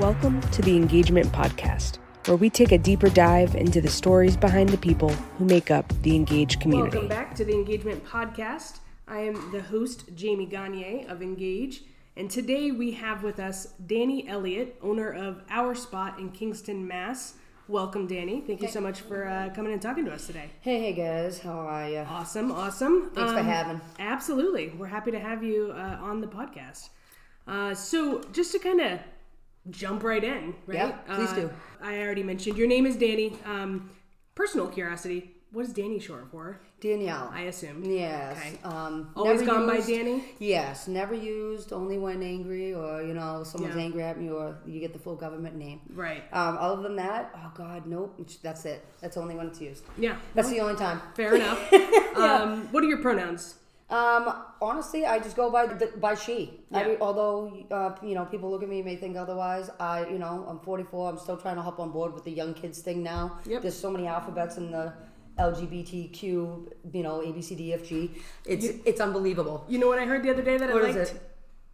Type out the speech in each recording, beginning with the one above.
Welcome to the Engaygement Podcast, where we take a deeper dive into the stories behind the people who make up the Engage community. Welcome back to the Engaygement Podcast. I am the host, Jamie Gagnier of Engage, and today we have with us Dani Elliot, owner of Our Spot in Kingston, Mass. Welcome, Dani. Thank you so much for uh, coming and talking to us today. Hey, hey guys, how are you? Awesome, awesome. Thanks for Um, having. Absolutely. We're happy to have you uh, on the podcast. Uh, so, just to kind of jump right in, right? Yeah, please Uh, do. I already mentioned your name is Dani. Um, personal curiosity what is Dani short for? Danielle. I assume. yes. Okay. Um, Always never gone by Dani? Yes, never used. Only when angry, or you know, someone's Yeah. angry at me, or you get the full government name. Right. Um, other than that, oh God, nope. That's it. That's only when it's used. Yeah. That's the only time. Fair enough. um, what are your pronouns? Um, honestly, I just go by the, by she. I, Yeah. although uh, you know, people look at me and may think otherwise. I, you know, I'm 44. I'm still trying to hop on board with the young kids thing now. Yep. There's so many alphabets in the LGBTQ. You know, A B C D F G. It's it's unbelievable. You know what I heard the other day that What I is liked? it?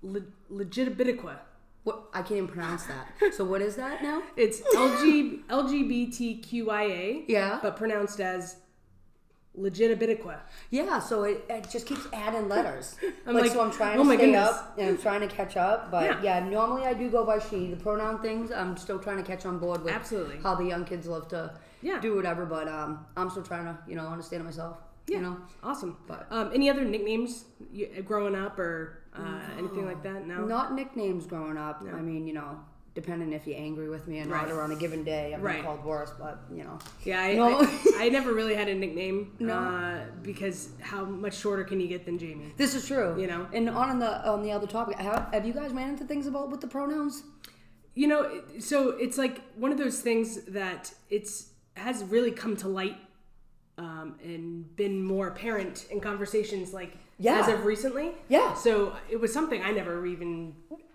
Le- Legitibitiqua. What I can't even pronounce that. So what is that now? It's LG, LGBTQIA, Yeah. but pronounced as Legitibitiqua. Yeah, so it, it just keeps adding letters. I'm like, like, so I'm trying oh to stay goodness. up and I'm trying to catch up. But Yeah. yeah. normally I do go by she. The pronoun things, I'm still trying to catch on board with. Absolutely. How the young kids love to Yeah. do whatever. But um, I'm still trying to, you know, understand myself. Yeah. You know. Awesome. But- um, any other nicknames you, growing up or uh, anything like that? No. Not nicknames growing up. I mean, you know, depending if you're angry with me or not, Right. or on a given day, I've been Right. called worse. But you know. Yeah, I, No. I, I never really had a nickname. No. Uh, because how much shorter can you get than Jamie? This is true. You know. And on the on the other topic, have, have you guys ran into things about with the pronouns? You know, so it's like one of those things that it's has really come to light um, and been more apparent in conversations like Yeah. as of recently. Yeah. So it was something I never even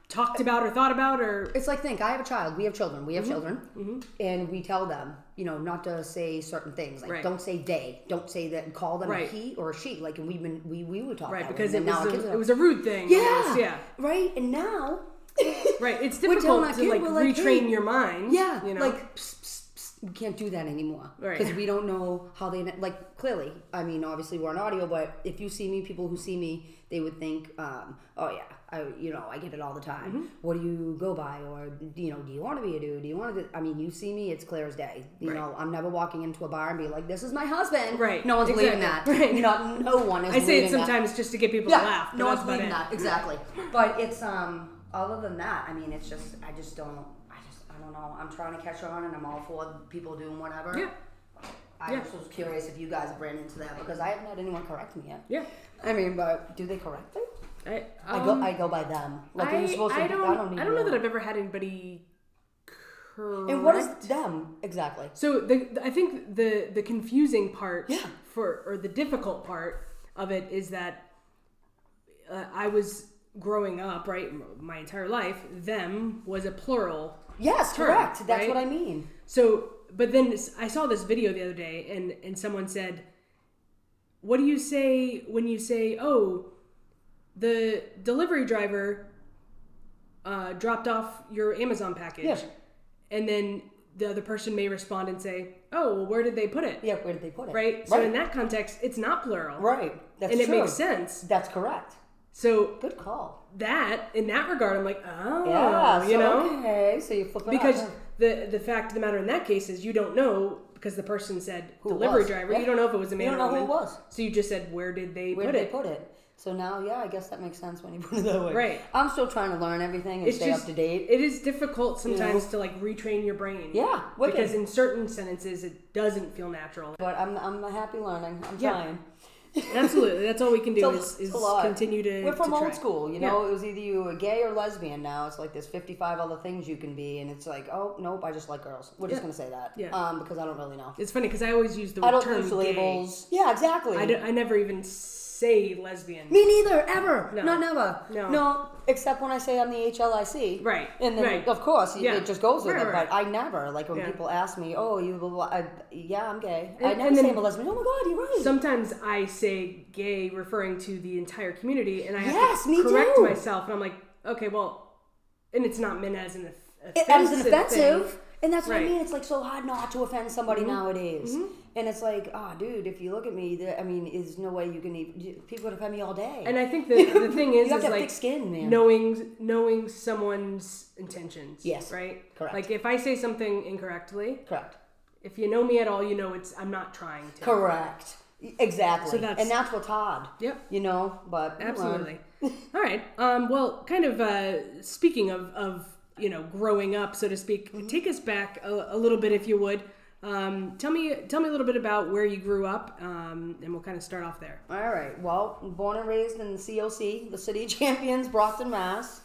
talked about or thought about or It's like think I have a child. We have children. We have children, and we tell them, you know, not to say certain things. Like Right. don't say they. Don't say that. Call them Right. a he or a she. Like and we've been we we would talk right because it was a, it was a rude thing. yeah almost, yeah. right. And now Right. It's difficult to like like, retrain hey, your mind. yeah, You know. like psst, psst, psst, we can't do that anymore Right. because we don't know how they like clearly. I mean, obviously we're on audio, but if you see me, people who see me, they would think, um, oh yeah. I, you know, I get it all the time. Mm-hmm. What do you go by, or you know, do you want to be a dude? Do you want to? I mean, you see me, it's clear as day. You Right. know, I'm never walking into a bar and be like, "This is my husband." Right. No one's believing Exactly. that. Right. Not no one is. I say it believing that. sometimes just to get people Yeah, to laugh. no one's believing that exactly. But it's um. Other than that, I mean, it's just I just don't. I just I don't know. I'm trying to catch on, and I'm all for people doing whatever. Yeah. I yeah. just was curious if you guys ran into that because I haven't had anyone correct me yet. Yeah. I mean, but do they correct me? I, I um, go I go by them. Like I, you're supposed to. I don't. I don't, I don't know that I've ever had anybody. Correct. And what is them exactly? So the, the- I think the the confusing part Yeah. for or the difficult part of it is that uh, I was growing up right my entire life. Them was a plural. Yes, term, correct. That's right? what I mean. So, but then I saw this video the other day, and and someone said, "What do you say when you say, oh, the delivery driver uh, dropped off your Amazon package?" Yeah. And then the other person may respond and say, "Oh, well, where did they put it?" Yeah, where did they put it? Right. So in that context, it's not plural, right. That's and it true. makes sense. That's correct. So Good call. that, in that regard, I'm like, oh, Yeah. you so, know, Okay. So you flip it because the the fact of the matter in that case is you don't know because the person said Who delivery driver. Yeah. You don't know if it was a man You don't or know who it was. So you just said where did they Where put did it? they put it? So now, yeah, I guess that makes sense when you put it that way. Right. I'm still trying to learn everything and It's stay just up to date. It is difficult sometimes to like retrain your brain. Yeah, wicked. Because in certain sentences it doesn't feel natural. But I'm I'm happy learning. I'm Yeah. trying. Absolutely, that's all we can do is, is it's a lot. continue to. We're from to old school, you Yeah. know. It was either you were gay or lesbian. Now it's like there's 55 other things you can be, and it's like, oh nope, I just like girls. We're just gonna say that, Yeah. um, because I don't really know. It's funny because I always use the I don't term use gay. labels. Yeah, exactly. I, d- I never even say lesbian. Me neither, ever. No. Not never. No. No, except when I say I'm the HLIC. Right, And then, right. of course, Yeah. it just goes with Right, it. right, But I never, like when Yeah. people ask me, oh, you, blah, blah, I, yeah, I'm gay. I never and say I'm a lesbian. Oh my God, you're right. Sometimes I say gay referring to the entire community, and I have Yes, to correct too. myself, and I'm like, okay, well, and it's not meant as an it, as an offensive offensive. thing. And that's what Right. Mm-hmm. I mean. It's like so hard not to offend somebody nowadays. And it's like, oh, dude, if you look at me, there, I mean, there's no way you can even. People would offend me all day. And I think the, the thing is, You have is to have like thick skin, man. knowing knowing someone's intentions. Yes. Right. Correct. Like if I say something incorrectly, Correct. if you know me at all, you know it's I'm not trying to. Correct. Exactly. So that's- and that's what's hard. Yep. You know, but. Absolutely. All right. Um, well, kind of uh, speaking of, of you know growing up, so to speak, Mm-hmm. take us back a, a little bit, if you would. Um, tell me tell me a little bit about where you grew up, um, and we'll kind of start off there. All right. Well, born and raised in the COC, the City of Champions, Brockton, Mass.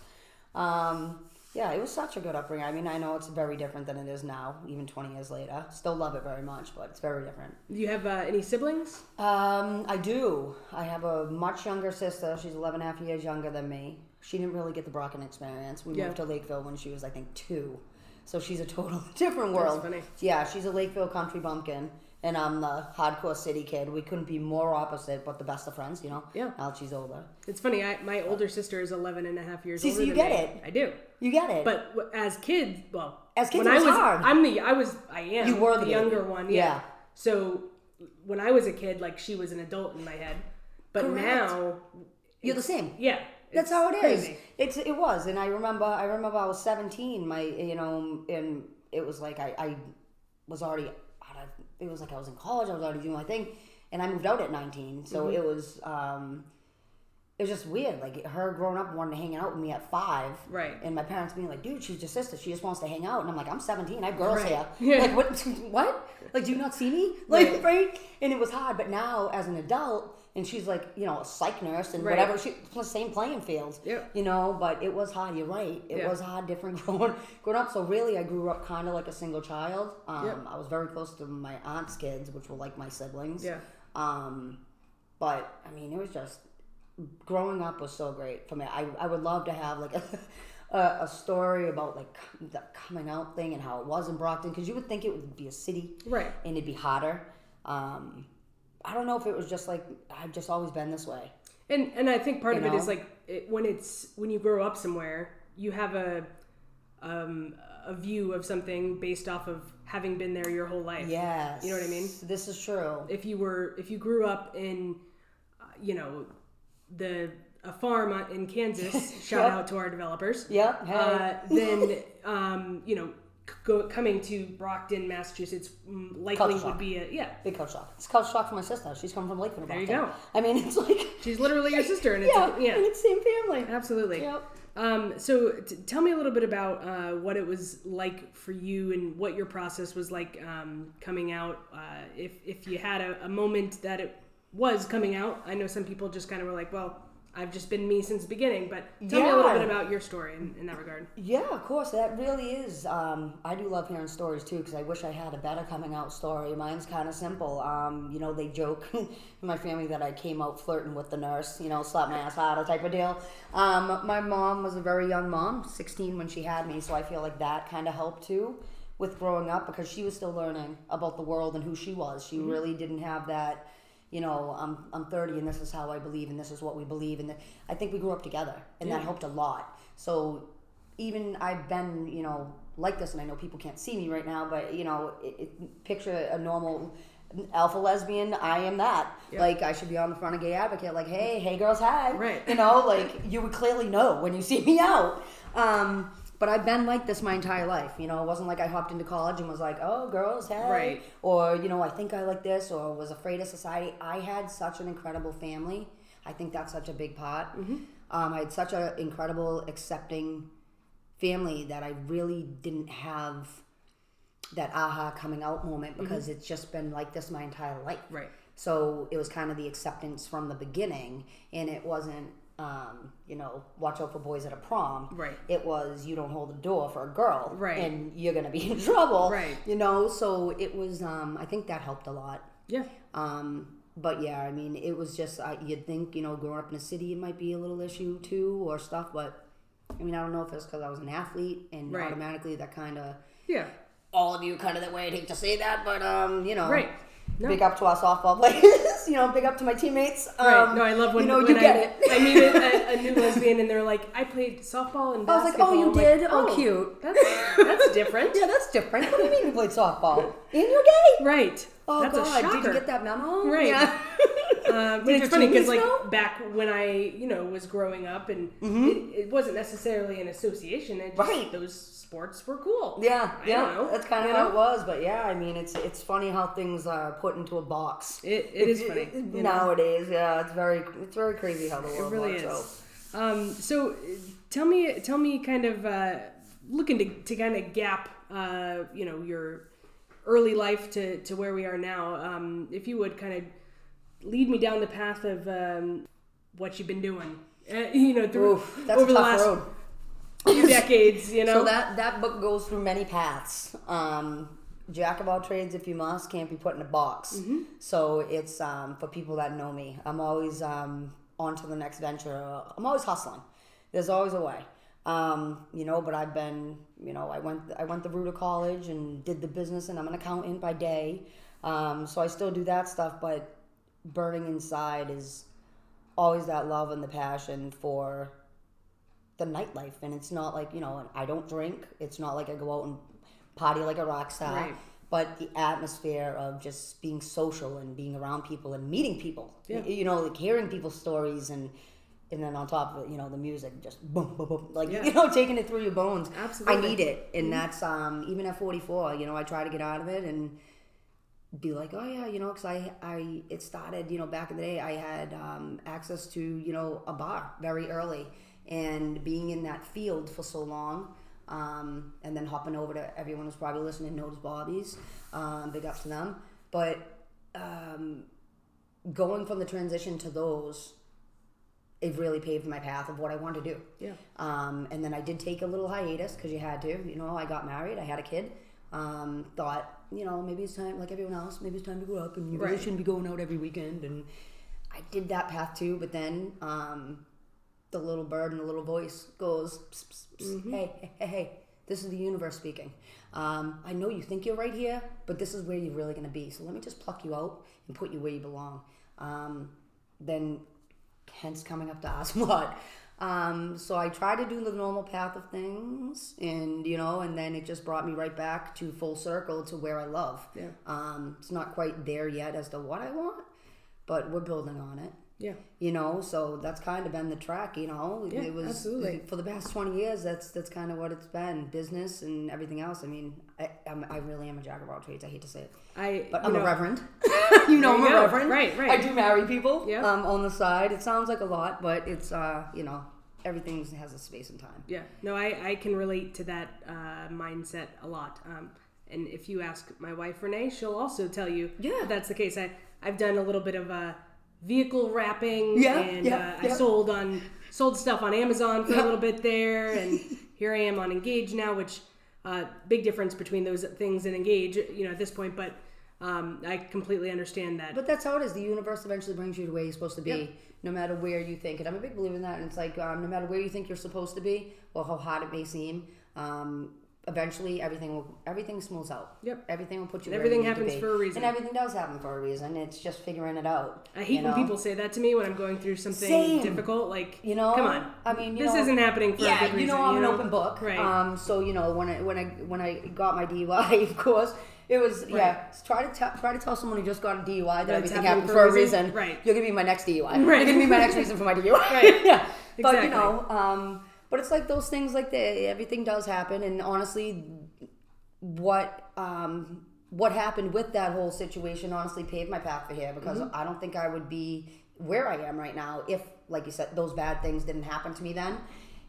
Um, yeah, it was such a good upbringing. I mean, I know it's very different than it is now, even 20 years later. Still love it very much, but it's very different. Do you have uh, any siblings? Um, I do. I have a much younger sister. She's 11 and a half years younger than me. She didn't really get the Brockton experience. We Yeah. moved to Lakeville when she was, I think, two. So she's a total different world. funny. Yeah, she's a Lakeville country bumpkin, and I'm the hardcore city kid. We couldn't be more opposite, but the best of friends, you know? Yeah. Now she's older. It's funny. I, my older sister is 11 and a half years See, older so you get me. it. I do. You get it. But as kids, well, As kids, when it I was hard. I'm the, I was, I am. You were the the younger one. Yeah. Yeah. So when I was a kid, like she was an adult in my head, but Correct. now, You're the same. yeah, That's how it is. crazy. It's it was, and I remember. I remember I was seventeen. My you know, and it was like I, I was already. out of- It was like I was in college. I was already doing my thing, and I moved out at nineteen. So Mm-hmm. it was. um it was just weird, like her growing up wanting to hang out with me at five, Right. And my parents being like, "Dude, she's your sister. She just wants to hang out." And I'm like, "I'm 17. I have girls Right. here. Yeah. Like, what? What? Like, do you not see me? Like, Right. right. And it was hard. But now, as an adult, and she's like, you know, a psych nurse and Right. whatever. She the same playing field. Yeah. You know, but it was hard. You're right. It Yeah. was hard, different growing growing up. So really, I grew up kind of like a single child. Um, Yep. I was very close to my aunt's kids, which were like my siblings. Yeah. Um, but I mean, it was just growing up was so great for me. I, I would love to have like a, a, a story about like the coming out thing and how it was in Brockton because you would think it would be a city, Right. And it'd be hotter. Um, I don't know if it was just like I've just always been this way. And and I think part You of it is like it, when it's when you grow up somewhere, you have a um, a view of something based off of having been there your whole life. Yes, You know what I mean? This is true. If you were if you grew up in, uh, you know, the a farm uh, in Kansas, shout Yep. out to our developers. Yep. Hey. Uh, then um, you know, c- go, coming to Brockton, Massachusetts, mm, likely Culture would shock. be a yeah. Big culture shock. It's culture shock for my sister. She's coming from Lakeville. There you go. I mean, it's like She's literally your sister, and it's yeah, yeah. and it's same family. Absolutely. Yep. Um, so, t- tell me a little bit about uh, what it was like for you and what your process was like um, coming out. Uh, if if you had a, a moment that it was coming out, I know some people just kind of were like, "Well, I've just been me since the beginning." But tell me a little bit about your story in, in that regard. Yeah, of course. That really is. Um, I do love hearing stories too because I wish I had a better coming out story. Mine's kind of simple. Um, you know, they joke in my family that I came out flirting with the nurse, you know, slap my ass harder type of deal. Um, my mom was a very young mom, 16 when she had me, so I feel like that kind of helped too with growing up because she was still learning about the world and who she was. She really didn't have that you know, I'm, I'm 30 and this is how I believe and this is what we believe. And I think we grew up together and that helped a lot. So even I've been, you know, like this, and I know people can't see me right now, but, you know, it, it, picture a normal alpha lesbian. I am that. Like, I should be on the front of Gay Advocate, like, hey, hey, girls, hi. Right. You know, like, you would clearly know when you see me out. Um, but I've been like this my entire life. You know, it wasn't like I hopped into college and was like, oh, girls, hey. Right. Or, you know, I think I like this or was afraid of society. I had such an incredible family. I think that's such a big part. Um, I had such an incredible, accepting family that I really didn't have that aha coming out moment because it's just been like this my entire life. Right. So it was kind of the acceptance from the beginning, and it wasn't, um, you know, watch out for boys at a prom. Right. It was you don't hold the door for a girl, Right. And you're gonna be in trouble, Right. You know, so it was. Um, I think that helped a lot. Yeah. Um, but yeah, I mean, it was just I, you'd think you know, growing up in a city, it might be a little issue too or stuff, but I mean, I don't know if it's because I was an athlete and Right. automatically that kind of Yeah. all of you kind of that way. I'd hate to say that, but um, you know, Right. No. Big up to our softball players, you know. Big up to my teammates. Um, Right. No, I love when you know when you I, get it. I meet a, a, new lesbian and they're like, I played softball and I was like, oh, you I'm like, did? Oh, cute. That's that's different, Yeah, that's different. What do you mean you played softball? And you're gay? right? Oh that's God! Did you get that memo? Right. Yeah. Uh, but it's funny because like know? back when I you know was growing up and Mm-hmm. it, it wasn't necessarily an association. It just, Right. Those sports were cool. Yeah, I yeah, that's kind of how know? it was. But yeah, I mean, it's it's funny how things are put into a box. It, it is funny. you know? nowadays. Yeah, it's very it's very crazy how the It world really works. is. Um, so uh, tell me, tell me, kind of uh, looking to, to kind of gap, uh, you know, your early life to, to where we are now. Um, if you would kind of lead me down the path of um, what you've been doing, uh, you know, through Oof, over the last road. few decades. You know, So that that book goes through many paths. Um, Jack of all trades, if you must, can't be put in a box. Mm-hmm. So it's um, for people that know me. I'm always um, on to the next venture. I'm always hustling. There's always a way. Um, you know, but I've been, you know, I went I went the route of college and did the business, and I'm an accountant by day. Um, so I still do that stuff, but burning inside is always that love and the passion for the nightlife and it's not like you know i don't drink it's not like i go out and party like a rock star Right. but the atmosphere of just being social and being around people and meeting people Yeah. You know like hearing people's stories and and then on top of it you know the music just boom boom boom like Yeah. you know taking it through your bones Absolutely. Mm-hmm. i need it and that's um even at 44 you know i try to get out of it and be like, oh yeah, you know, because I, I, it started, you know, back in the day, I had um, access to, you know, a bar very early, and being in that field for so long, um, and then hopping over to everyone who's probably listening knows Bobby's, um, big up to them, but um, going from the transition to those, it really paved my path of what I wanted to do. Yeah. Um, and then I did take a little hiatus because you had to. You know, I got married, I had a kid. Um, thought, you know, maybe it's time, like everyone else, maybe it's time to grow up and you really Right. shouldn't be going out every weekend. And I did that path too, but then um, the little bird and the little voice goes, "Psst, psst, psst, Mm-hmm. hey, hey, hey, hey, this is the universe speaking. Um, I know you think you're right here, but this is where you're really going to be. So let me just pluck you out and put you where you belong. Um, then, hence coming up to Osmond. Um, so I tried to do the normal path of things, and you know, and then it just brought me right back to full circle to where I love. Yeah. Um, it's not quite there yet as to what I want, but we're building on it yeah, you know so that's kind of been the track you know Yeah, it was absolutely. for the past 20 years that's that's kind of what it's been business and everything else i mean i I'm, i really am a jack of all trades i hate to say it I. but i'm know, a reverend you know i'm a go. reverend Right, right. i do marry people Yeah. um, on the side it sounds like a lot but it's uh you know everything has a space and time Yeah, no, I, I can relate to that uh, mindset a lot. Um, and if you ask my wife Renee, she'll also tell you Yeah. that that's the case. I I've done a little bit of uh, vehicle wrapping, Yeah, and yeah, uh, I sold on sold stuff on Amazon for Yeah. a little bit there, and here I am on Engage now, which uh, big difference between those things and Engage, you know, at this point. But um, I completely understand that. But that's how it is. The universe eventually brings you to where you're supposed to be, no matter where you think. And I'm a big believer in that. And it's like, um, no matter where you think you're supposed to be, or how hard it may seem, um, eventually everything will everything smooths out. Yep. Everything will put you. And where you everything need to happens for a reason. And everything does happen for a reason. It's just figuring it out. I hate you when people say that to me when I'm going through something Same. difficult. Like, You know, come on, I mean, you this know- isn't happening for a yeah, good reason. you know I'm you an open book. right? Um, so you know when I when I when I got my DUI, of course, it was yeah. Try to tell try to tell someone who just got a DUI that, That everything happened for for a a reason. reason. Right. You're gonna be my next DUI. Right. You're gonna be my next reason for my DUI. Right. yeah. But you know, um, but it's like those things like that. Everything does happen, and honestly, what um, what happened with that whole situation honestly paved my path for here because Mm-hmm. I don't think I would be where I am right now if, like you said, those bad things didn't happen to me then.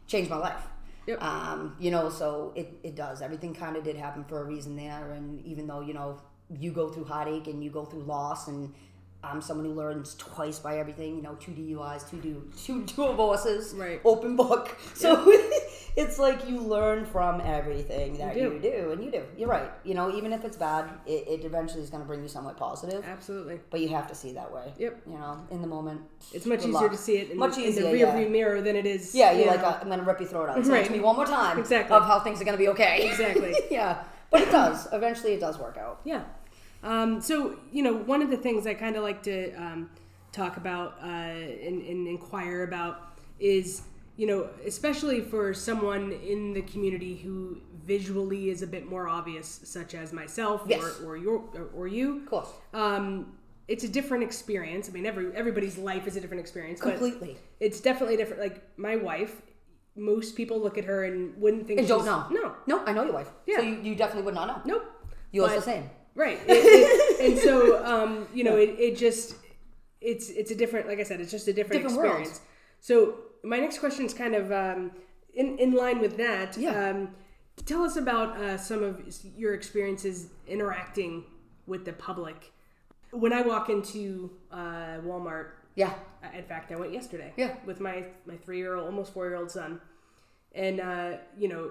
Changed my life. Yep. Um, you know, so it, it does. Everything kind of did happen for a reason there. And even though, you know, you go through heartache and you go through loss and I'm someone who learns twice by everything, you know, two DUIs, two do two two divorces, Right. open book. So it's like you learn from everything that You you do. do. and you do. You're right. You know, even if it's bad, it, it eventually is going to bring you somewhat positive. Absolutely. But you have to see that way. Yep. You know, in the moment. It's much easier luck. to see it in, Much in easier, the rear yeah. view mirror than it is. Yeah, you're you like, uh, I'm going to rip your throat out. Say it Right. to me one more time. Exactly. Of how things are going to be okay. Exactly. yeah. But it does. Eventually, it does work out. Yeah. Um, so, you know, one of the things I kind of like to um, talk about uh, and, and inquire about is you know, especially for someone in the community who visually is a bit more obvious, such as myself Yes. or, or your or, or you. Of course. Um, it's a different experience. I mean, every everybody's life is a different experience. but Completely. it's definitely different. Like my wife, most people look at her and wouldn't think And don't know. No, No, I know your wife. Yeah. So you, you definitely would not know. nope. Yours But- the same. Right. It- it- and so, um, you know, it, it just it's it's a different. Like I said, it's just a different, Different world. experience. So my next question is kind of um, in in line with that. Yeah. Um, tell us about uh, some of your experiences interacting with the public. When I walk into uh, Walmart, Yeah. in fact, I went yesterday. Yeah. With my my three year old, almost four year old son, and uh, you know,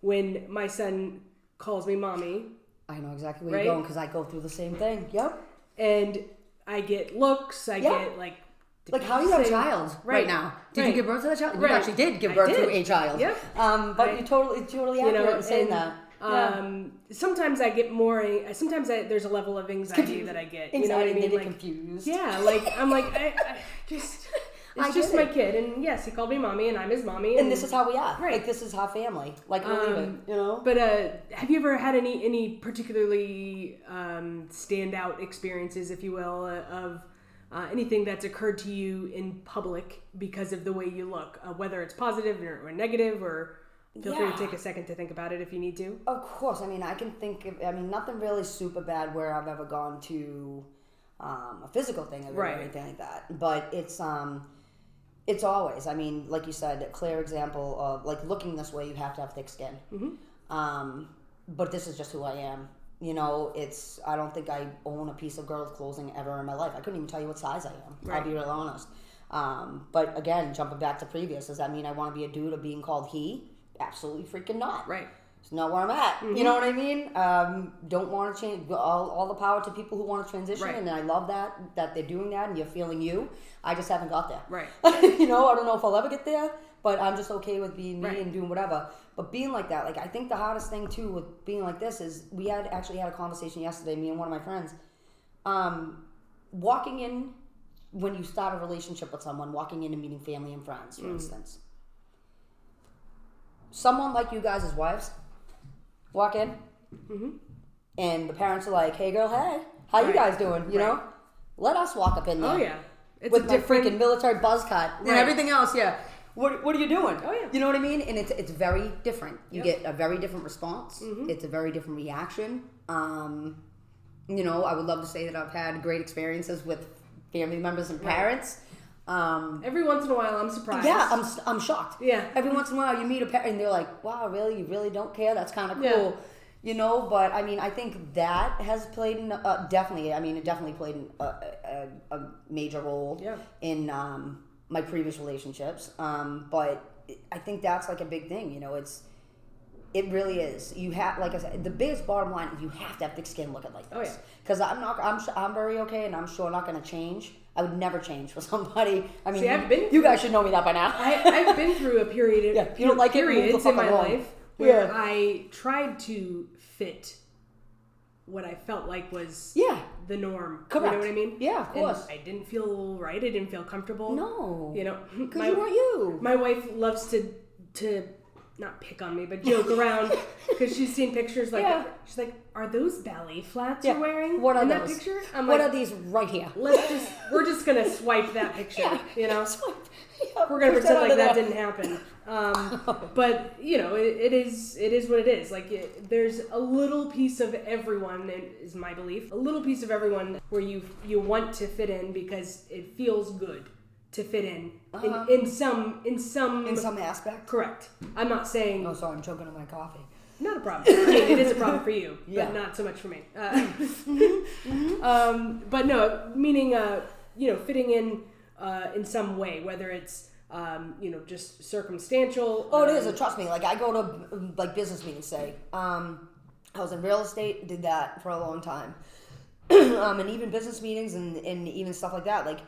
when my son calls me mommy, I know exactly where Right? you're going because I go through the same thing. Yep. and I get looks, I Yeah. get like. Like, how you have a child right, Right. now? Did Right. you give birth to that child? You actually did give birth did. to a child. Yep. Um, but you totally, totally You accurate know, in saying and, that. Yeah. um, sometimes I get more. Sometimes I, there's a level of anxiety that I get. You know what I mean? Like, confused. yeah, like I'm like I, I just. It's I just my kid, and yes, he called me mommy, and I'm his mommy, and, And this is how we act. Right. Like this is how family. Like we leave it. Um, You know. But uh, have you ever had any any particularly um, standout experiences, if you will, uh, of uh, anything that's occurred to you in public because of the way you look, uh, whether it's positive or, or negative, or feel free to take a second to think about it if you need to. Of course. I mean, I can think of, I mean, nothing really super bad where I've ever gone to um, a physical thing or Right. anything like that. But it's, um, it's always, I mean, like you said, a clear example of like looking this way, you have to have thick skin. Mm-hmm. Um, but this is just who I am. You know, it's, I don't think I own a piece of girl's clothing ever in my life. I couldn't even tell you what size I am. I'll be real honest. Um, but again, jumping back to previous, does that mean I want to be a dude of being called he? Absolutely freaking not. Right. It's not where I'm at. You know what I mean? Um, don't want to change. All, all the power to people who want to transition, Right. and I love that that they're doing that, and you're feeling you. I just haven't got there. Right. you know, I don't know if I'll ever get there, but I'm just okay with being me Right. and doing whatever. But being like that, like I think the hardest thing too with being like this is we had actually had a conversation yesterday, me and one of my friends. Um, walking in when you start a relationship with someone, walking in and meeting family and friends, Mm. for instance. Someone like you guys as wives walk in, and the parents are like, "Hey, girl, hey, how you Mm-hmm. Guys doing?" You know, let us walk up in there Oh yeah. It's with a my freaking military buzz cut and everything else. Yeah. What, what are you doing? Oh, yeah. You know what I mean? And it's it's very different. You Yep. get a very different response. Mm-hmm. It's a very different reaction. Um, you know, I would love to say that I've had great experiences with family members and Right. parents. Um, Every once in a while, I'm surprised. yeah, I'm, I'm shocked. Yeah. Every once in a while, you meet a parent and they're like, "Wow, really? You really don't care? That's kind of cool." Yeah. You know, but I mean, I think that has played in, uh, definitely. I mean, it definitely played in a, a, a major role Yeah. in um, my previous relationships. Um, but I think that's like a big thing. You know, it's it really is. You have, like I said, the biggest bottom line is you have to have thick skin looking like this. Oh, this. yeah. Because I'm not, I'm, I'm very okay, and I'm sure not going to change. I would never change for somebody. I mean, See, you, I've been you guys should know me that by now. I, I've been through a period. Yeah, you don't like it, periods fuck in my along. life where Yeah. I tried to fit what I felt like was yeah. the norm. Correct. You know what I mean? Yeah, of And course. I didn't feel right. I didn't feel comfortable. No. You know, Because you weren't you. my wife loves to to not pick on me, but joke around because she's seen pictures like Yeah. she's like, "Are those ballet flats Yeah. you're wearing What are in those? that picture?" I'm what like, are these right here? "Let's just we're just gonna swipe that picture." Yeah. You know. Yeah, we're gonna pretend like that didn't happen. Um, but you know, it, it is it is what it is. Like it, there's a little piece of everyone, is my belief, a little piece of everyone where you you want to fit in because it feels good to fit in Uh-huh. in, in some in some In some aspect. correct. I'm not saying Oh, sorry, I'm choking on my coffee. not a problem. I mean, it is a problem for you, Yeah. but not so much for me. Uh, um, but no, meaning uh, you know, fitting in uh, in some way, whether it's um, you know just circumstantial. Oh, it um, is. Trust me. Like I go to um, like business meetings. Say, um, I was in real estate. Did that for a long time. um, and even business meetings and, and even stuff like that. Like,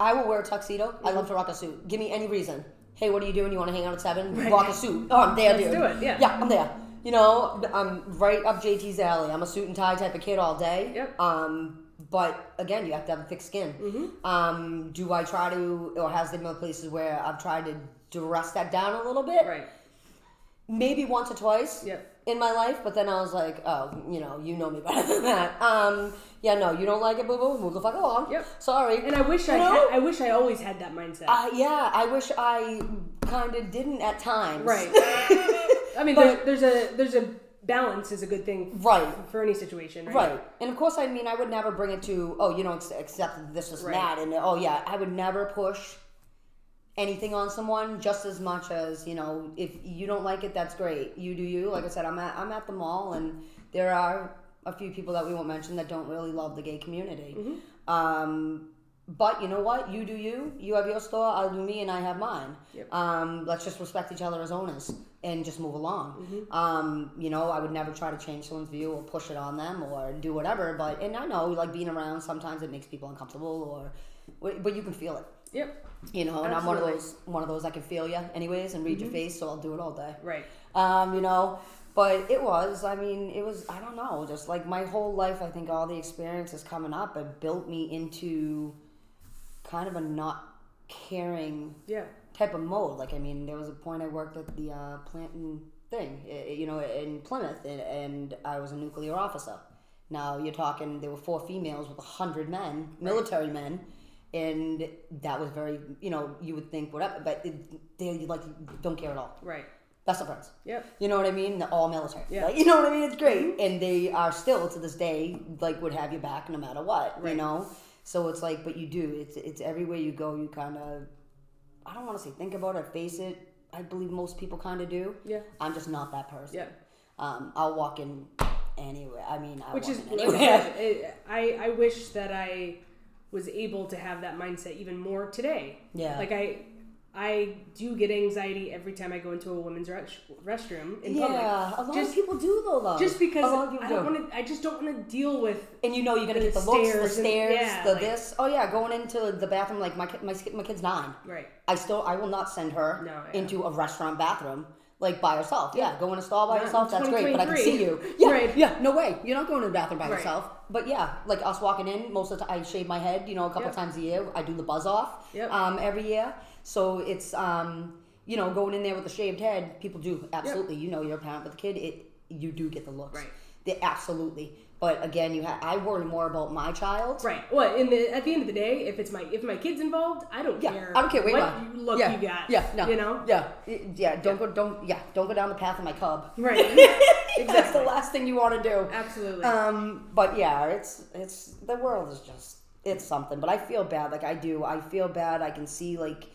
I will wear a tuxedo. I love to rock a suit. Give me any reason. Hey, what are you doing? You want to hang out at seven? Right. Rock a suit. Oh, I'm there, Let's dude. do it, yeah. Yeah, I'm there. You know, I'm right up JT's alley. I'm a suit and tie type of kid all day. Yep. Um, but again, you have to have a thick skin. Mm-hmm. Um, do I try to, or has there been places where I've tried to dress that down a little bit. Right. Maybe once or twice Yep. In my life, but then I was like, oh, you know, you know me better than that. Um, yeah, no, you don't like it, boo boo. Move the fuck along. Yep. Sorry. And I wish I You had, know? I wish I always had that mindset. Uh, yeah, I wish I kind of didn't at times. right. I mean, But- there's, there's a there's a balance is a good thing Right. for any situation, right? Right. And of course, I mean, I would never bring it to, oh, you don't accept this, this, and Right. that. And oh, yeah, I would never push anything on someone just as much as, you know, if you don't like it, that's great. You do you. Like I said, I'm at, I'm at the mall, and there are a few people that we won't mention that don't really love the gay community. Mm-hmm. Um, but you know what? You do you. You have your store. I'll do me, and I have mine. Yep. Um, let's just respect each other as owners and just move along. Mm-hmm. Um, you know, I would never try to change someone's view or push it on them or do whatever. But and I know, like being around, sometimes it makes people uncomfortable, or but you can feel it. Yep. You know, and I'm one of Absolutely. Mm-hmm. those one of those I can feel you anyways and read your face, so I'll do it all day. Right. Um, you know, but it was, I mean, it was, I don't know, just like my whole life, I think all the experiences coming up have built me into kind of a not caring Yeah. type of mode. Like, I mean, there was a point I worked at the uh, Planton thing, i- you know, in Plymouth, and, and I was a nuclear officer. Now you're talking, there were four females with a hundred men, military men, and that was very, you know, you would think whatever, but it, they like don't care at all. Right. Best of friends. Yep. You know what I mean? They're all military. Yeah. Like, you know what I mean? It's great. And they are still to this day like would have your back no matter what. You know? So it's like but you do. It's it's everywhere you go you kinda I don't wanna say think about it, face it. I believe most people kinda do. Yeah. I'm just not that person. Yeah. Um, I'll walk in anywhere. I mean I Which is, anywhere. I, I wish that I was able to have that mindset even more today. Yeah. Like I, I do get anxiety every time I go into a women's res- restroom in public. yeah, a lot just, of people do though though. just because a lot of I don't do. want to. I just don't want to deal with. and you know you're gonna the get the looks, the stairs and- yeah, the like- this. Oh yeah, going into the bathroom like my my my kid's nine. Right. I still I will not send her No, into a restaurant bathroom like by yourself. Yeah, go in a stall by Not yourself. That's great, but I can see you. Yeah, Right. yeah. No way. You're not going to the bathroom by Right. yourself. But yeah, like us walking in, most of the time I shave my head. You know, a couple Yep. times a year. I do the buzz off. Yep. Um, every year. So it's um, you know, going in there with a shaved head. People do absolutely. You know, you're a parent with a kid. It you do get the looks. Right. They absolutely. But again, you have. I worry more about my child. Right. Well, in the at the end of the day, if it's my if my kid's involved, I don't Yeah, care. I don't care where what you look yeah. you got. Yeah, no, You know. Yeah, yeah. Don't go. Don't. Yeah. Don't go down the path of my cub. Right. That's the last thing you want to do. Absolutely. Um, but yeah, it's it's the world is just it's something. But I feel bad. Like I do. I feel bad. I can see like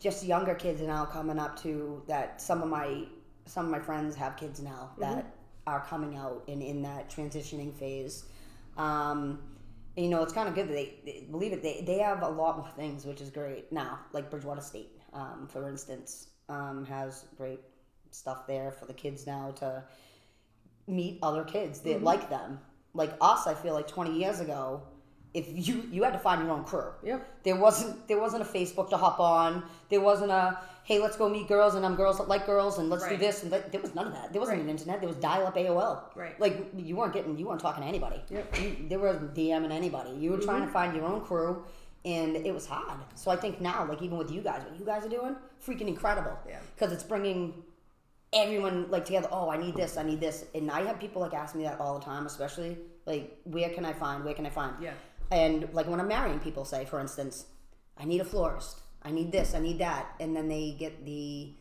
just younger kids now coming up to that. Some of my some of my friends have kids now that are coming out and in that transitioning phase. Um, and, you know, it's kind of good that they, they believe it. They, they have a lot more things, which is great now. Like Bridgewater State, um, for instance, um, has great stuff there for the kids now to meet other kids that like them. Like us, I feel like 20 years ago, if you you had to find your own crew. Yep. There wasn't there wasn't a Facebook to hop on. There wasn't a hey let's go meet girls and I'm girls that like girls and let's do this and that. There was none of that. There wasn't Right. an internet. There was dial up AOL. Right. Like you weren't getting you weren't talking to anybody. Yep. You, there wasn't DMing anybody. You were trying to mm-hmm. find your own crew. And it was hard. So I think now, like even with you guys, what you guys are doing, freaking incredible. Yeah. Because it's bringing everyone like together. Oh, I need this. I need this. And I have people like ask me that all the time, especially like, where can I find? Where can I find? Yeah. And like when I'm marrying people, say for instance, I need a florist. I need this. I need that. And then they get the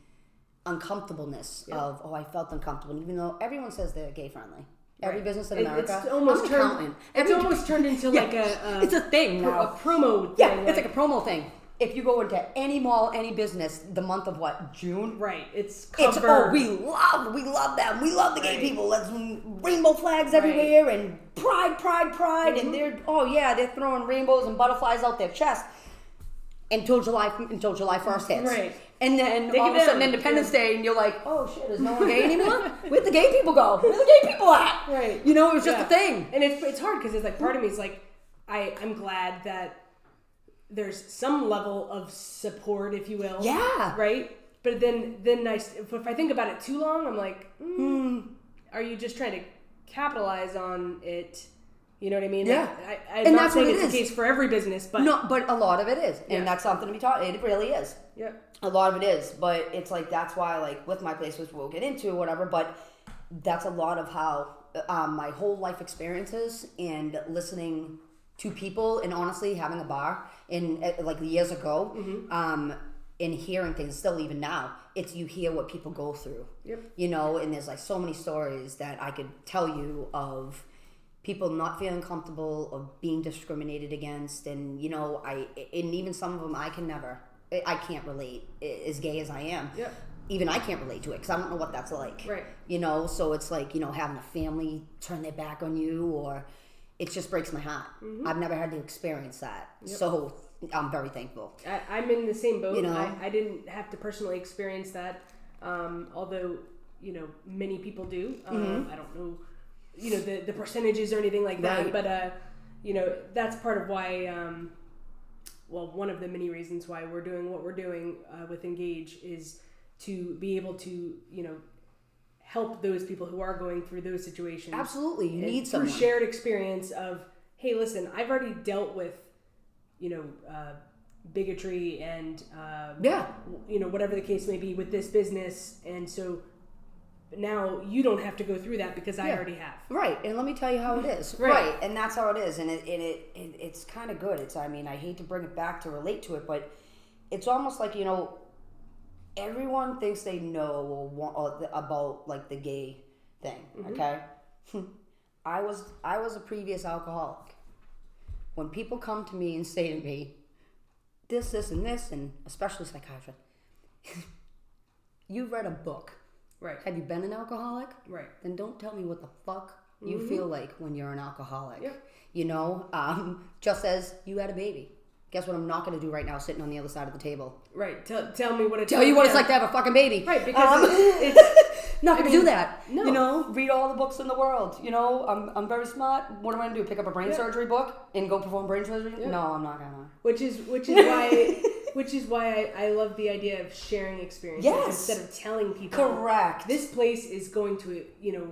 uncomfortableness of oh, I felt uncomfortable. Even though everyone says they're gay friendly. Every Right. business in America. It's almost turned. It's Every- almost turned into Yeah, like a, a it's a thing pro- now. a promo. Yeah, thing, it's like a promo thing. If you go into any mall, any business, the month of what June, right. It's it's covered. oh we love we love them we love the gay Right. people. Let's rainbow flags everywhere and pride pride pride Mm-hmm. and they're oh yeah they're throwing rainbows and butterflies out their chest until July until July first hits. Right. And then Take all of a sudden down. Independence Day and you're like oh shit is no one gay anymore? Where'd the gay people go? Where the gay people at? Right. You know it was just Yeah. a thing. and it's it's hard because it's like part of me is like I I'm glad that there's some level of support, if you will. Yeah. Right. But then then I if, if I think about it too long, I'm like, mm, are you just trying to capitalize on it? You know what I mean? Yeah. Like, I, I'm And not that's saying what it's it the case for every business, but No, but a lot of it is, and that's something to be taught. It really is. yeah, A lot of it is, but it's like that's why, like with my place, which we'll get into or whatever. But that's a lot of how um, my whole life experiences and listening to people, and honestly, having a bar in uh, like years ago, um, and hearing things. Still, even now, it's you hear what people go through. Yep. You know, and there's like so many stories that I could tell you of people not feeling comfortable of being discriminated against and you know i and even some of them i can never i can't relate as gay as i am Yep. even i can't relate to it because i don't know what that's like Right. you know so it's like you know having a family turn their back on you or it just breaks my heart Mm-hmm. i've never had to experience that so i'm very thankful I, I'm in the same boat. You know? I, I didn't have to personally experience that, um, although you know many people do. Um, I don't know, you know, the the percentages or anything like that. Right. but uh, you know, that's part of why. Um, well, one of the many reasons why we're doing what we're doing uh, with Engage is to be able to, you know, help those people who are going through those situations. absolutely you need some shared experience of hey listen i've already dealt with you know uh, bigotry and uh, Yeah. you know whatever the case may be with this business and so now you don't have to go through that because i Yeah. already have Right, and let me tell you how it is. Right. Right, and that's how it is, and it, and it, it it's kind of good. It's I mean I hate to bring it back to relate to it, but it's almost like you know everyone thinks they know or want, or the, about like the gay thing. Mm-hmm. Okay, I was I was a previous alcoholic. When people come to me and say to me, this, this, and this, and especially psychiatrists, you've read a book. Right Have you been an alcoholic? right then don't tell me what the fuck you feel like when you're an alcoholic. Yep. You know, um, just as you had a baby. Guess what I'm not going to do right now, sitting on the other side of the table? right tell, tell me what it's Tell you what it's like to have a fucking baby. right because Um, it's, it's not going to do that. no. You know, read all the books in the world. You know, I'm, I'm very smart. What am I going to do? Pick up a brain Yeah. surgery book and go perform brain surgery? No, I'm not going to. which is which is why which is why I, I love the idea of sharing experiences Yes. instead of telling people Correct. this place is going to you know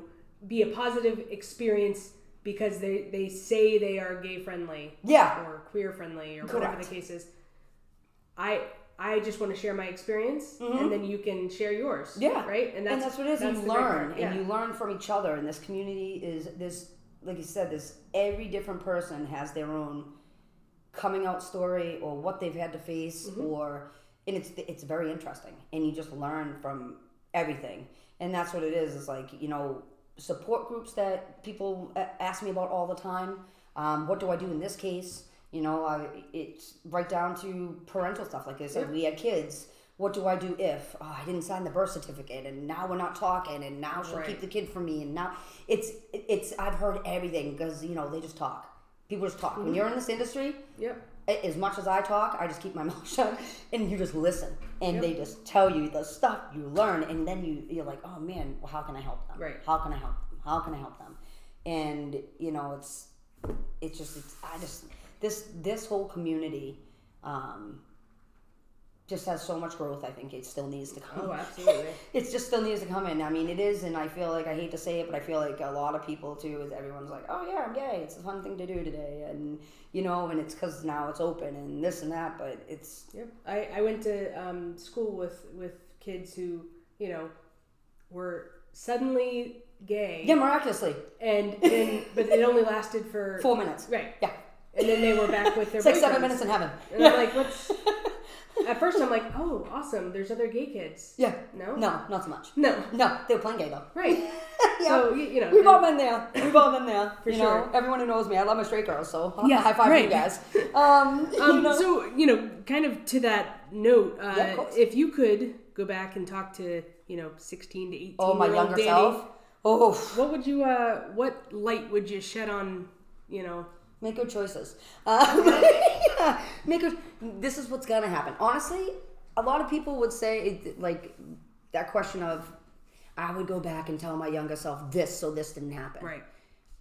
be a positive experience because they they say they are gay friendly Yeah. or queer friendly or whatever the case is i i just want to share my experience and then you can share yours Mm-hmm. Yeah, right and that's what it is. that's you learn, part. and you learn from each other. And this community is this, like you said, this every different person has their own coming out story or what they've had to face, Mm-hmm. or and it's it's very interesting, and you just learn from everything. And that's what it is. It's like you know support groups that people ask me about all the time. Um, what do I do in this case? You know, I, it's right down to parental stuff. Like I said, we had kids. What do I do if oh, I didn't sign the birth certificate and now we're not talking and now she'll Right. keep the kid from me and now it's it's I've heard everything because you know they just talk. People just talk. When you're in this industry, yep as much as I talk, I just keep my mouth shut and you just listen and they just tell you the stuff you learn and then you you're like, oh man, well, how can I help them? Right. How can I help them? How can I help them? And you know, it's it's just it's, I just this this whole community um, just has so much growth. I think it still needs to come. oh absolutely It just still needs to come in. I mean, it is, and I feel like I hate to say it, but I feel like a lot of people too is everyone's like, "Oh yeah, I'm gay. It's a fun thing to do today," and you know, and it's because now it's open and this and that. But it's Yep. I, I went to um, school with, with kids who, you know, were suddenly gay. yeah, miraculously And then, but it only lasted for. four minutes. Right. Yeah, And then they were back with their it's like seven minutes in heaven. And I'm like, what's. At first, I'm like, oh, awesome. There's other gay kids. Yeah. No? No, not so much. No. No, they were playing gay though. Right. yeah. So, you, you know. We've all been there. We've all been there. For you sure. know, everyone who knows me, I love my straight girls, so Yeah, high five right. you guys. Um, you Um, know, So, you know, kind of to that note, uh, Yeah, if you could go back and talk to, you know, 16 to 18 oh, my younger Dani, self. Oh, What would you, uh, what light would you shed on, you know, Make good choices. Um, yeah, make good. This is what's gonna happen. Honestly, a lot of people would say it, like that question of, I would go back and tell my younger self this so this didn't happen. right?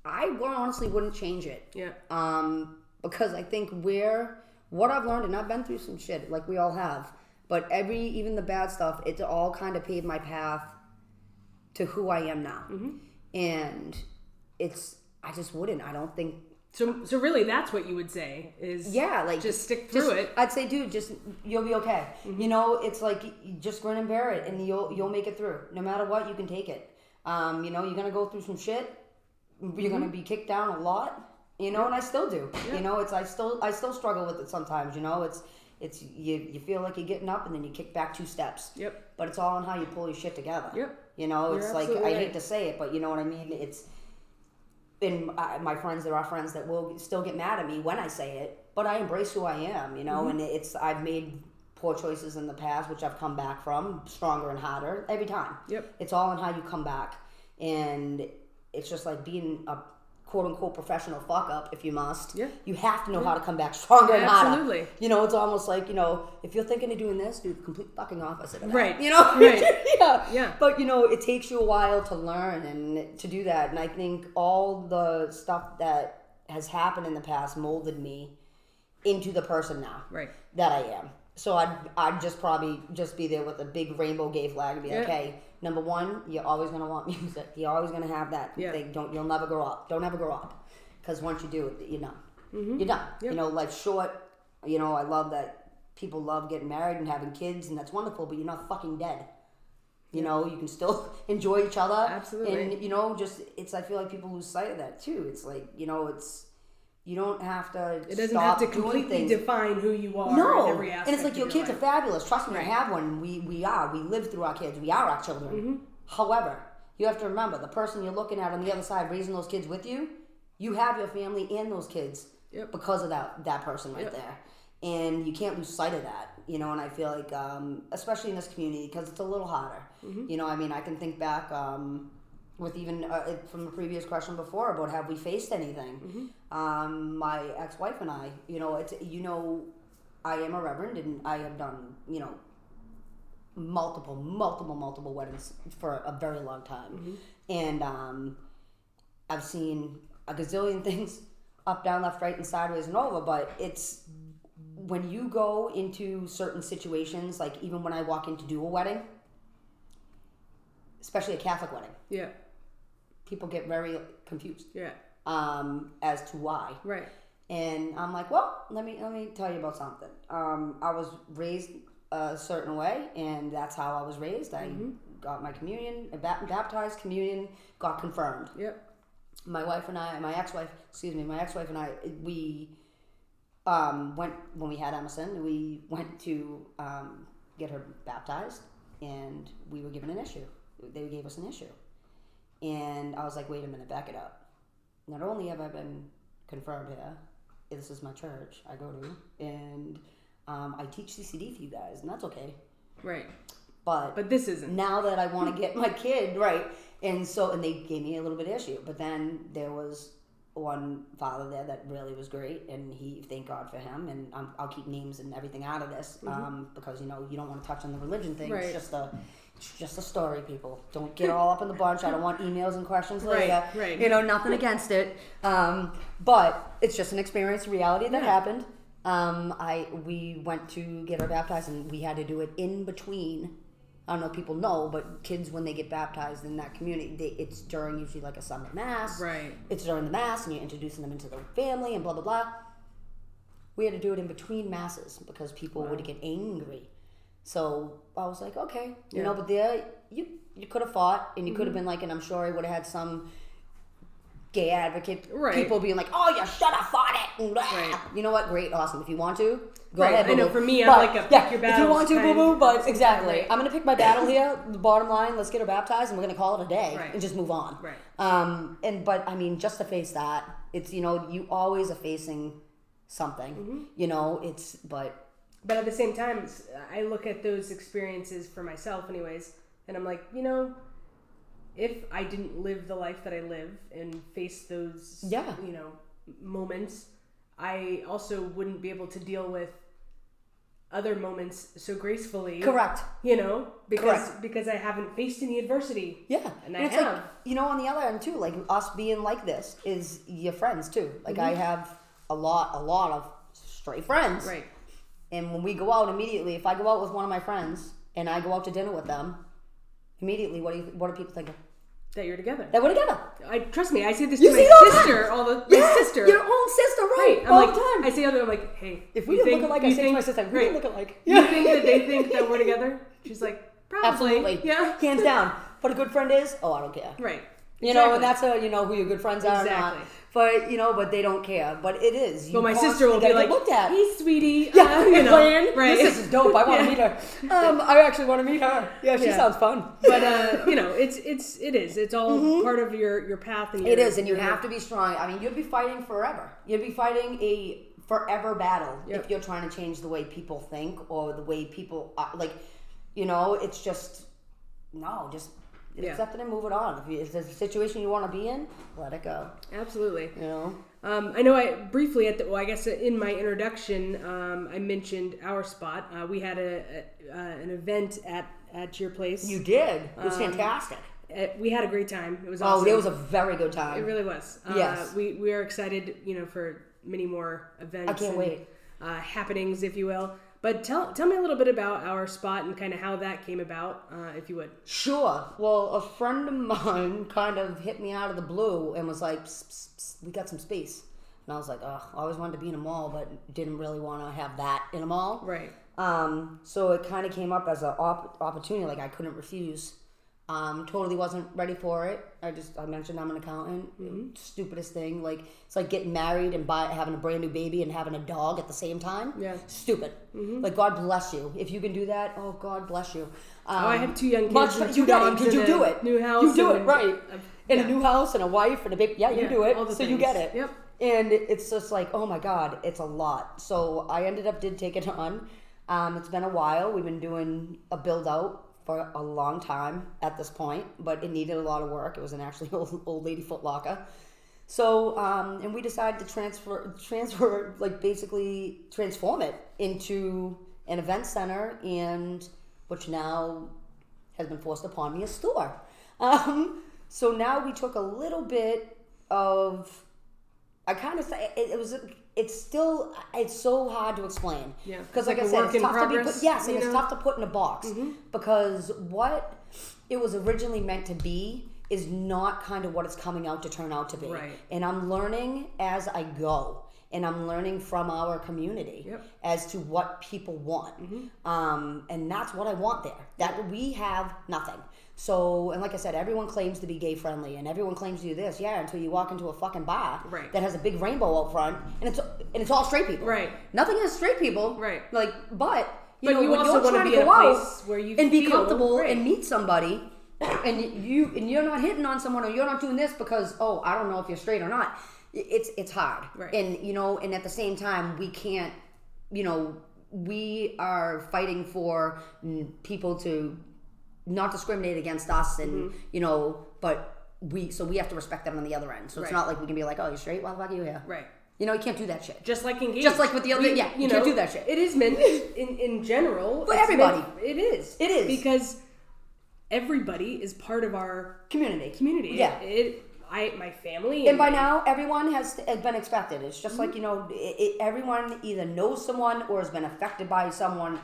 I honestly wouldn't change it. Yeah. Um, because I think where what I've learned, and I've been through some shit like we all have, but every even the bad stuff, it all kind of paved my path to who I am now. And it's I just wouldn't. I don't think So, so really, that's what you would say is Yeah, like just stick through just- it. I'd say, dude, just you'll be okay. You know, it's like just grin and bear it, and you'll you'll make it through. No matter what, you can take it. Um, you know, you're gonna go through some shit. You're gonna be kicked down a lot. You know, and I still do. You know, it's I still I still struggle with it sometimes. You know, it's it's you you feel like you're getting up, and then you kick back two steps. Yep. But it's all on how you pull your shit together. Yep. You know, You're it's like I absolutely hate to say it, but you know what I mean. It's and I, uh, my friends, there are friends that will still get mad at me when I say it, but I embrace who I am, you know, mm-hmm. and it's I've made poor choices in the past, which I've come back from stronger and harder every time. Yep. It's all in how you come back, and it's just like being a quote unquote professional fuck up if you must. Yeah. You have to know how to come back stronger and harder. Absolutely. You know, it's almost like you know, if you're thinking of doing this, do the complete fucking opposite of that. Right. You know. Right. yeah. Yeah. But you know, it takes you a while to learn and to do that. And I think all the stuff that has happened in the past molded me into the person now Right. that I am. So I'd I'd just probably just be there with a big rainbow gay flag and be like, Yeah. hey, number one, you're always gonna want music. You're always gonna have that Yeah. thing. Don't you'll never grow up. Don't ever grow up, because once you do you're done. Mm-hmm. You're done. You know, life's short. You know, I love that people love getting married and having kids, and that's wonderful. But you're not fucking dead. You know, you can still enjoy each other. Absolutely. And you know, just it's. I feel like people lose sight of that too. It's like you know, it's you don't have to. It doesn't stop have to completely define who you are No, in every aspect. and it's like of your kids life. are fabulous. Trust me, I have one. We we are. We live through our kids. We are our children. Mm-hmm. However, you have to remember the person you're looking at on the other side, raising those kids with you. You have your family and those kids Yep. because of that that person right Yep. there, and you can't lose sight of that. You know, and I feel like, um, especially in this community, because it's a little harder. Mm-hmm. You know, I mean, I can think back. Um, with even uh, from the previous question before about have we faced anything Mm-hmm. um, my ex-wife and i you know it's you know i am a reverend and i have done you know multiple multiple multiple weddings for a very long time and um, i've seen a gazillion things up down left right and sideways and over but it's when you go into certain situations like even when i walk in to do a wedding especially a catholic wedding Yeah. People get very confused Yeah. um, as to why. Right. And I'm like, well, let me let me tell you about something. Um, I was raised a certain way, and that's how I was raised. I got my communion, ba- baptized, communion, got confirmed. Yep. My wife and I, my ex-wife, excuse me, my ex-wife and I, we um, went when we had Emerson. We went to um, get her baptized, and we were given an issue. They gave us an issue, and I was like, wait a minute, back it up. Not only have I been confirmed here, this is my church I go to, and um, I teach CCD for you guys, and that's okay. Right. But But this isn't. now that I want to get my kid right, and so and they gave me a little bit of issue, but then there was one father there that really was great, and he thank God for him, and um, I'll keep names and everything out of this um, because you know you don't want to touch on the religion thing. Mm-hmm. Right. It's just a it's just a story, people. Don't get all up in the bunch. I don't want emails and questions Right, later. right. You know, nothing against it, um, but it's just an experience, reality that Yeah. happened. Um, I we went to get her baptized, and we had to do it in between. I don't know if people know, but kids when they get baptized in that community, they, it's during usually like a Sunday mass. Right. It's during the mass, and you're introducing them into the family, and blah blah blah. We had to do it in between masses because people would get angry. So I was like, okay, you Yeah. know, but there you you could have fought, and you could have Mm-hmm. been like, and I'm sure I would have had some gay advocate Right. people being like, oh, you should have fought it. And. Right. You know what? Great, awesome. If you want to, go Right. ahead. I know for me, I'm But, like a pick yeah, If you want to, boo boo. But exactly. I'm gonna pick my battle here. The bottom line, let's get her baptized, and we're gonna call it a day and just move on. Right. Um, and but I mean, just to face that, it's you know, you always are facing something. Mm-hmm. You know, it's but But at the same time, I look at those experiences for myself, anyways, and I'm like, you know, if I didn't live the life that I live and face those, Yeah. you know, moments, I also wouldn't be able to deal with other moments so gracefully. correct. You know, because Correct. because I haven't faced any adversity. Yeah, And I it's like you know on the other end too, like us being like this is your friends too. Like I Mm-hmm. have a lot, a lot of straight friends. Right. And when we go out immediately, if I go out with one of my friends and I go out to dinner with them, immediately what do you, what are people thinking? that you're together. That we're together. I trust me. I say this You to see my all sister all the Yeah, my sister. your own sister, right? Right. I'm all like, the time. I say other. I'm like, hey, if we didn't look alike, I say to my sister, we right, didn't look alike. You think that they think that we're together? She's like, probably. Absolutely. Yeah. Hands down. What a good friend is, oh, I don't care. Right. You know, and that's a you know who your good friends are or not. Exactly. But you know, but they don't care. But it is. You But my sister will be like, looked at. "Hey, sweetie, Yeah, uh, you know, playing. right? This is dope. I want to Yeah. meet her. Um, I actually want to meet her. Yeah, she Yeah. sounds fun. But uh, you know, it's it's it is. It's all part of your your path. And your, Mm-hmm. It is, and you your- have to be strong. I mean, you'd be fighting forever. You'd be fighting a forever battle Yep. if you're trying to change the way people think or the way people are. Like, you know, it's just no, just Yeah. accept it and move it on. If, you, if there's a situation you want to be in, let it go. Absolutely. You know, Um, I know I briefly at the well, I guess in my introduction, um, I mentioned our spot. Uh, we had a, a uh, an event at at your place. you did. It Um, was fantastic. Uh, we had a great time. It was Oh, awesome. it was a very good time. It really was. Uh, Yes. We we are excited, you know, for many more events. I can't and, wait. Uh, happenings, if you will. But tell tell me a little bit about our spot and kind of how that came about, uh, if you would. Sure. Well, a friend of mine kind of hit me out of the blue and was like, psst, psst, psst, "We got some space," and I was like, "Ugh, I always wanted to be in a mall, but didn't really want to have that in a mall." Right. Um, so it kind of came up as an op- opportunity, like I couldn't refuse. Um, totally wasn't ready for it. I just I mentioned I'm an accountant. Stupidest thing. Like it's like getting married and buy, having a brand new baby and having a dog at the same time. Yeah. Stupid. Like God bless you if you can do that. Oh God bless you. Um, Oh, I have two young kids much- and you two get it, dogs 'cause you do it. new house You do it right. a- In yeah. a new house and a wife and a baby. Yeah, you Yeah, do it. so you get it. Yep. And it's just like, oh my God, it's a lot. So I ended up did take it on. Um, it's been a while. We've been doing a build out for a long time at this point, but it needed a lot of work. It was an actually old, old lady foot locker. So, um, and we decided to transfer, transfer, like basically transform it into an event center, and which now has been forced upon me a store. Um, so now we took a little bit of, I kind of say it, it was. It's still. It's so hard to explain. Yeah. Because like, like I said, it's tough to be put. Yes, and you it's? Mm-hmm. tough to put in a box because what it was originally meant to be is not kind of what it's coming out to turn out to be. Right. And I'm learning as I go. And I'm learning from our community Yep. as to what people want. Um, and that's what I want there. That we have nothing. So, and like I said, everyone claims to be gay friendly and everyone claims to do this. Yeah, until you walk into a fucking bar Right. that has a big rainbow out front and it's and it's all straight people. Right. Nothing against straight people. Right. Like, but you But know, you when also you're trying be to go a out place where you and be comfortable right. and meet somebody and you and you're not hitting on someone or you're not doing this because oh I don't know if you're straight or not. It's it's hard. Right. And you know, and at the same time we can't you know we are fighting for people to not discriminate against us and Mm-hmm. you know but we so we have to respect them on the other end. So it's not like we can be like, oh, you're straight. Why the fuck are you here? Right. You know, you can't do that shit. Just like engaged. Just like with the other- yeah, you can't do that shit. It is meant in in general. For it's everybody. meant- it is. It is. because everybody is part of our Community. community. Yeah. It. I my family. And by now, everyone has, has been expected. It's just Mm-hmm. like you know, it, everyone either knows someone or has been affected by someone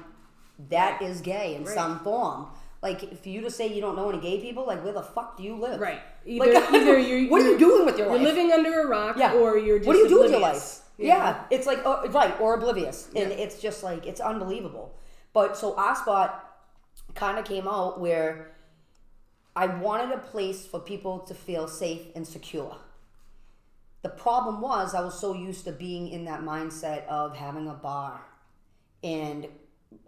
that is gay in Right. some form. Like for you to say you don't know any gay people, like where the fuck do you live? Right. Like, Either- either you're- what are you doing with your life? You're living under a rock, yeah. or you're just what do you do with your life? you Yeah, know? it's like oh, right or oblivious, and Yeah. it's just like it's unbelievable. But so our spot kind of came out where I wanted a place for people to feel safe and secure. The problem was I was so used to being in that mindset of having a bar, and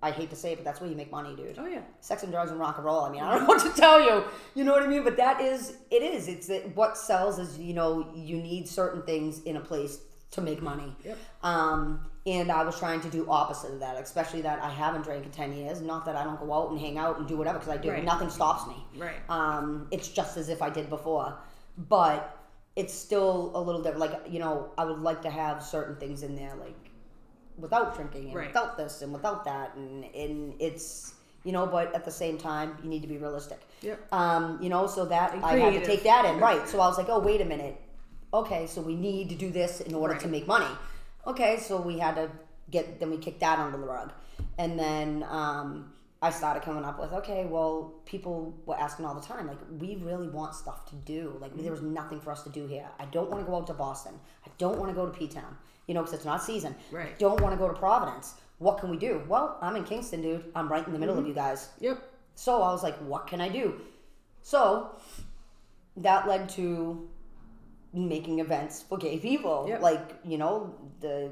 I hate to say it, but that's where you make money, dude Oh yeah. sex and drugs and rock and roll. I mean, I don't know what to tell you. You know what I mean? But that is, it is. It's that what sells is, you know, you need certain things in a place to make money. Yep. Um, and I was trying to do opposite of that, especially that I haven't drank in 10 years. Not that I don't go out and hang out and do whatever, because I do. Right. Nothing stops me. Right. Um, it's just as if I did before. But it's still a little different. Like, you know, I would like to have certain things in there, like without drinking and Right. without this and without that. And, and it's, you know, but at the same time, you need to be realistic. Yep. Um, you know, so that And I had to take that in. Right. So I was like, oh, wait a minute. Okay, so we need to do this in order to make money. Okay, so we had to get, then we kicked that under the rug. And then, um, I started coming up with okay, well, people were asking all the time, like, we really want stuff to do. Like, there was nothing for us to do here. I don't want to go out to Boston. I don't want to go to P Town, you know, because it's not season. Right. Don't want to go to Providence. What can we do? Well, I'm in Kingston, dude. I'm right in the middle of you guys. Yep. So I was like, what can I do? So that led to making events for gay people. Yep. Like, you know, the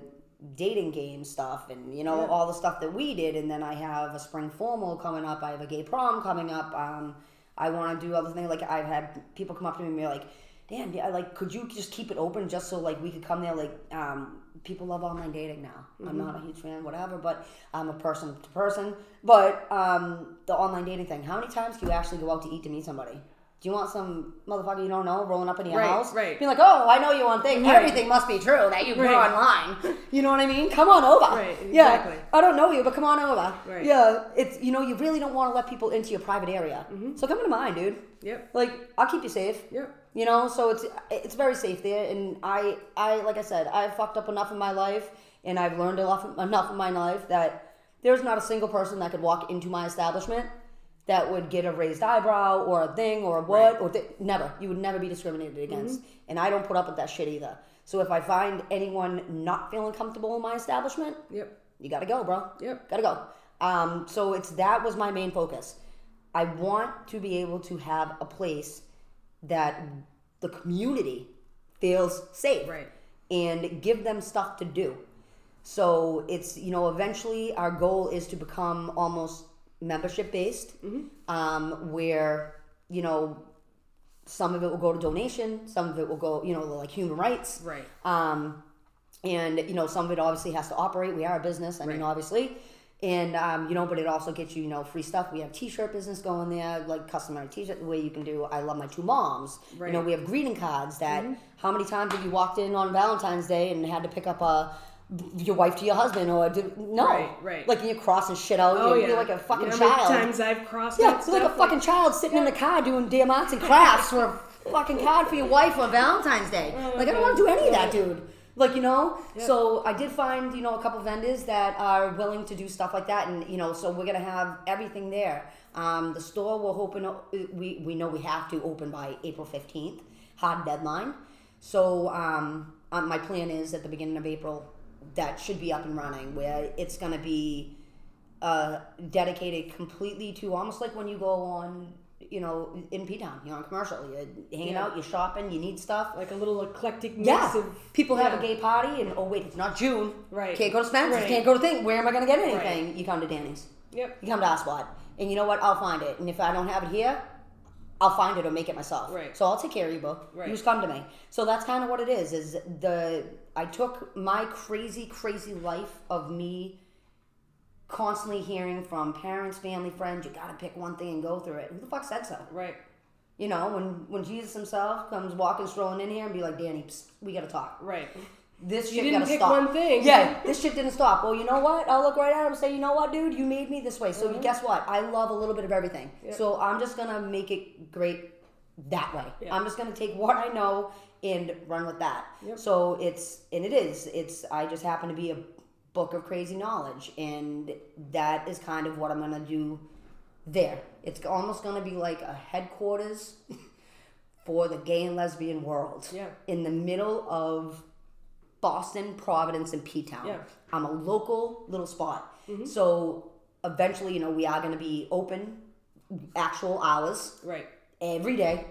dating game stuff and, you know, Yeah. all the stuff that we did. And then I have a spring formal coming up. I have a gay prom coming up. Um, I want to do other things. Like, I've had people come up to me and be like, damn, yeah, like, could you just keep it open just so, like, we could come there? Like, um, people love online dating now. I'm not a huge fan, whatever, but I'm a person to person. But um, the online dating thing, how many times do you actually go out to eat to meet somebody? Do you want some motherfucker you don't know rolling up in your Right, house? right. Being like, oh, I know you on thing. Right. Everything must be true that you Right. online. You know what I mean? Come on over. Right, Yeah. I don't know you, but come on over. Right. Yeah. It's you know you really don't want to let people into your private area. So come into mine, dude. Yep. Like I'll keep you safe. Yep. You know, so it's it's very safe there, and I I like I said, I've fucked up enough in my life, and I've learned enough enough in my life that there's not a single person that could walk into my establishment that would get a raised eyebrow or a thing or a what or th- never. You would never be discriminated against, and I don't put up with that shit either. So if I find anyone not feeling comfortable in my establishment, Yep. you gotta go, bro. Yep. Gotta go. Um, so it's that was my main focus. I want to be able to have a place that the community feels safe Right. and give them stuff to do. So it's you know eventually our goal is to become almost membership based, um, where you know some of it will go to donation, some of it will go you know like human rights, Right. um, and you know, some of it obviously has to operate. We are a business. I mean, obviously, and um, you know, but it also gets you, you know, free stuff. We have T-shirt business going there, like customary T-shirt. The way you can do, I love my two moms. You know, Mm-hmm. we have greeting cards. That how many times have you walked in on Valentine's Day and had to pick up a your wife to your husband or did, no, Right, right. Like you're crossing shit out. Oh you're, yeah. you're like a fucking you know how child. many times I've crossed Yeah, it's like a fucking child sitting in the car doing damn arts and crafts for a fucking card for your wife on Valentine's Day. Like I don't want to do any of that, dude. Like you know, so I did find you know a couple vendors that are willing to do stuff like that, and you know, so we're gonna have everything there. Um, the store will open. We we know we have to open by April fifteenth, hard deadline. So um, uh, my plan is at the beginning of April that should be up and running, where it's gonna be uh, dedicated completely to almost like when you go on, you know, in P Town, you're on commercial, you're hanging Yeah. out, you're shopping, you need stuff. like a little eclectic mix Yeah, of people have a gay party, and oh wait, it's not June. Right. Can't go to Spencer's. Right. Can't go to thing. Where am I gonna get anything? You come to Dani's. Yep. You come to our spot, and you know what? I'll find it. And if I don't have it here, I'll find it or make it myself. Right. So I'll take care of you, bro. Right. You just come to me. So that's kind of what it is. Is the I took my crazy, crazy life of me constantly hearing from parents, family, friends, you gotta pick one thing and go through it. Who the fuck said so? Right. You know, when when Jesus himself comes walking, strolling in here and be like, Dani, psst, we gotta talk. Right. This You didn't gotta pick stop. one thing. Yeah, this shit didn't stop. Well, you know what? I'll look right at him and say, you know what, dude, you made me this way. So Mhm. guess what? I love a little bit of everything. Yep. So I'm just gonna make it great that way. Yeah. I'm just gonna take what I know and run with that. Yep. So it's and it is. It's I just happen to be a book of crazy knowledge, and that is kind of what I'm gonna do there. It's almost gonna be like a headquarters for the gay and lesbian world. Yeah. In the middle of Boston, Providence, and P Town. Yeah. Mm-hmm. I'm a local little spot. So eventually, you know, we are going to be open actual hours Right. every day.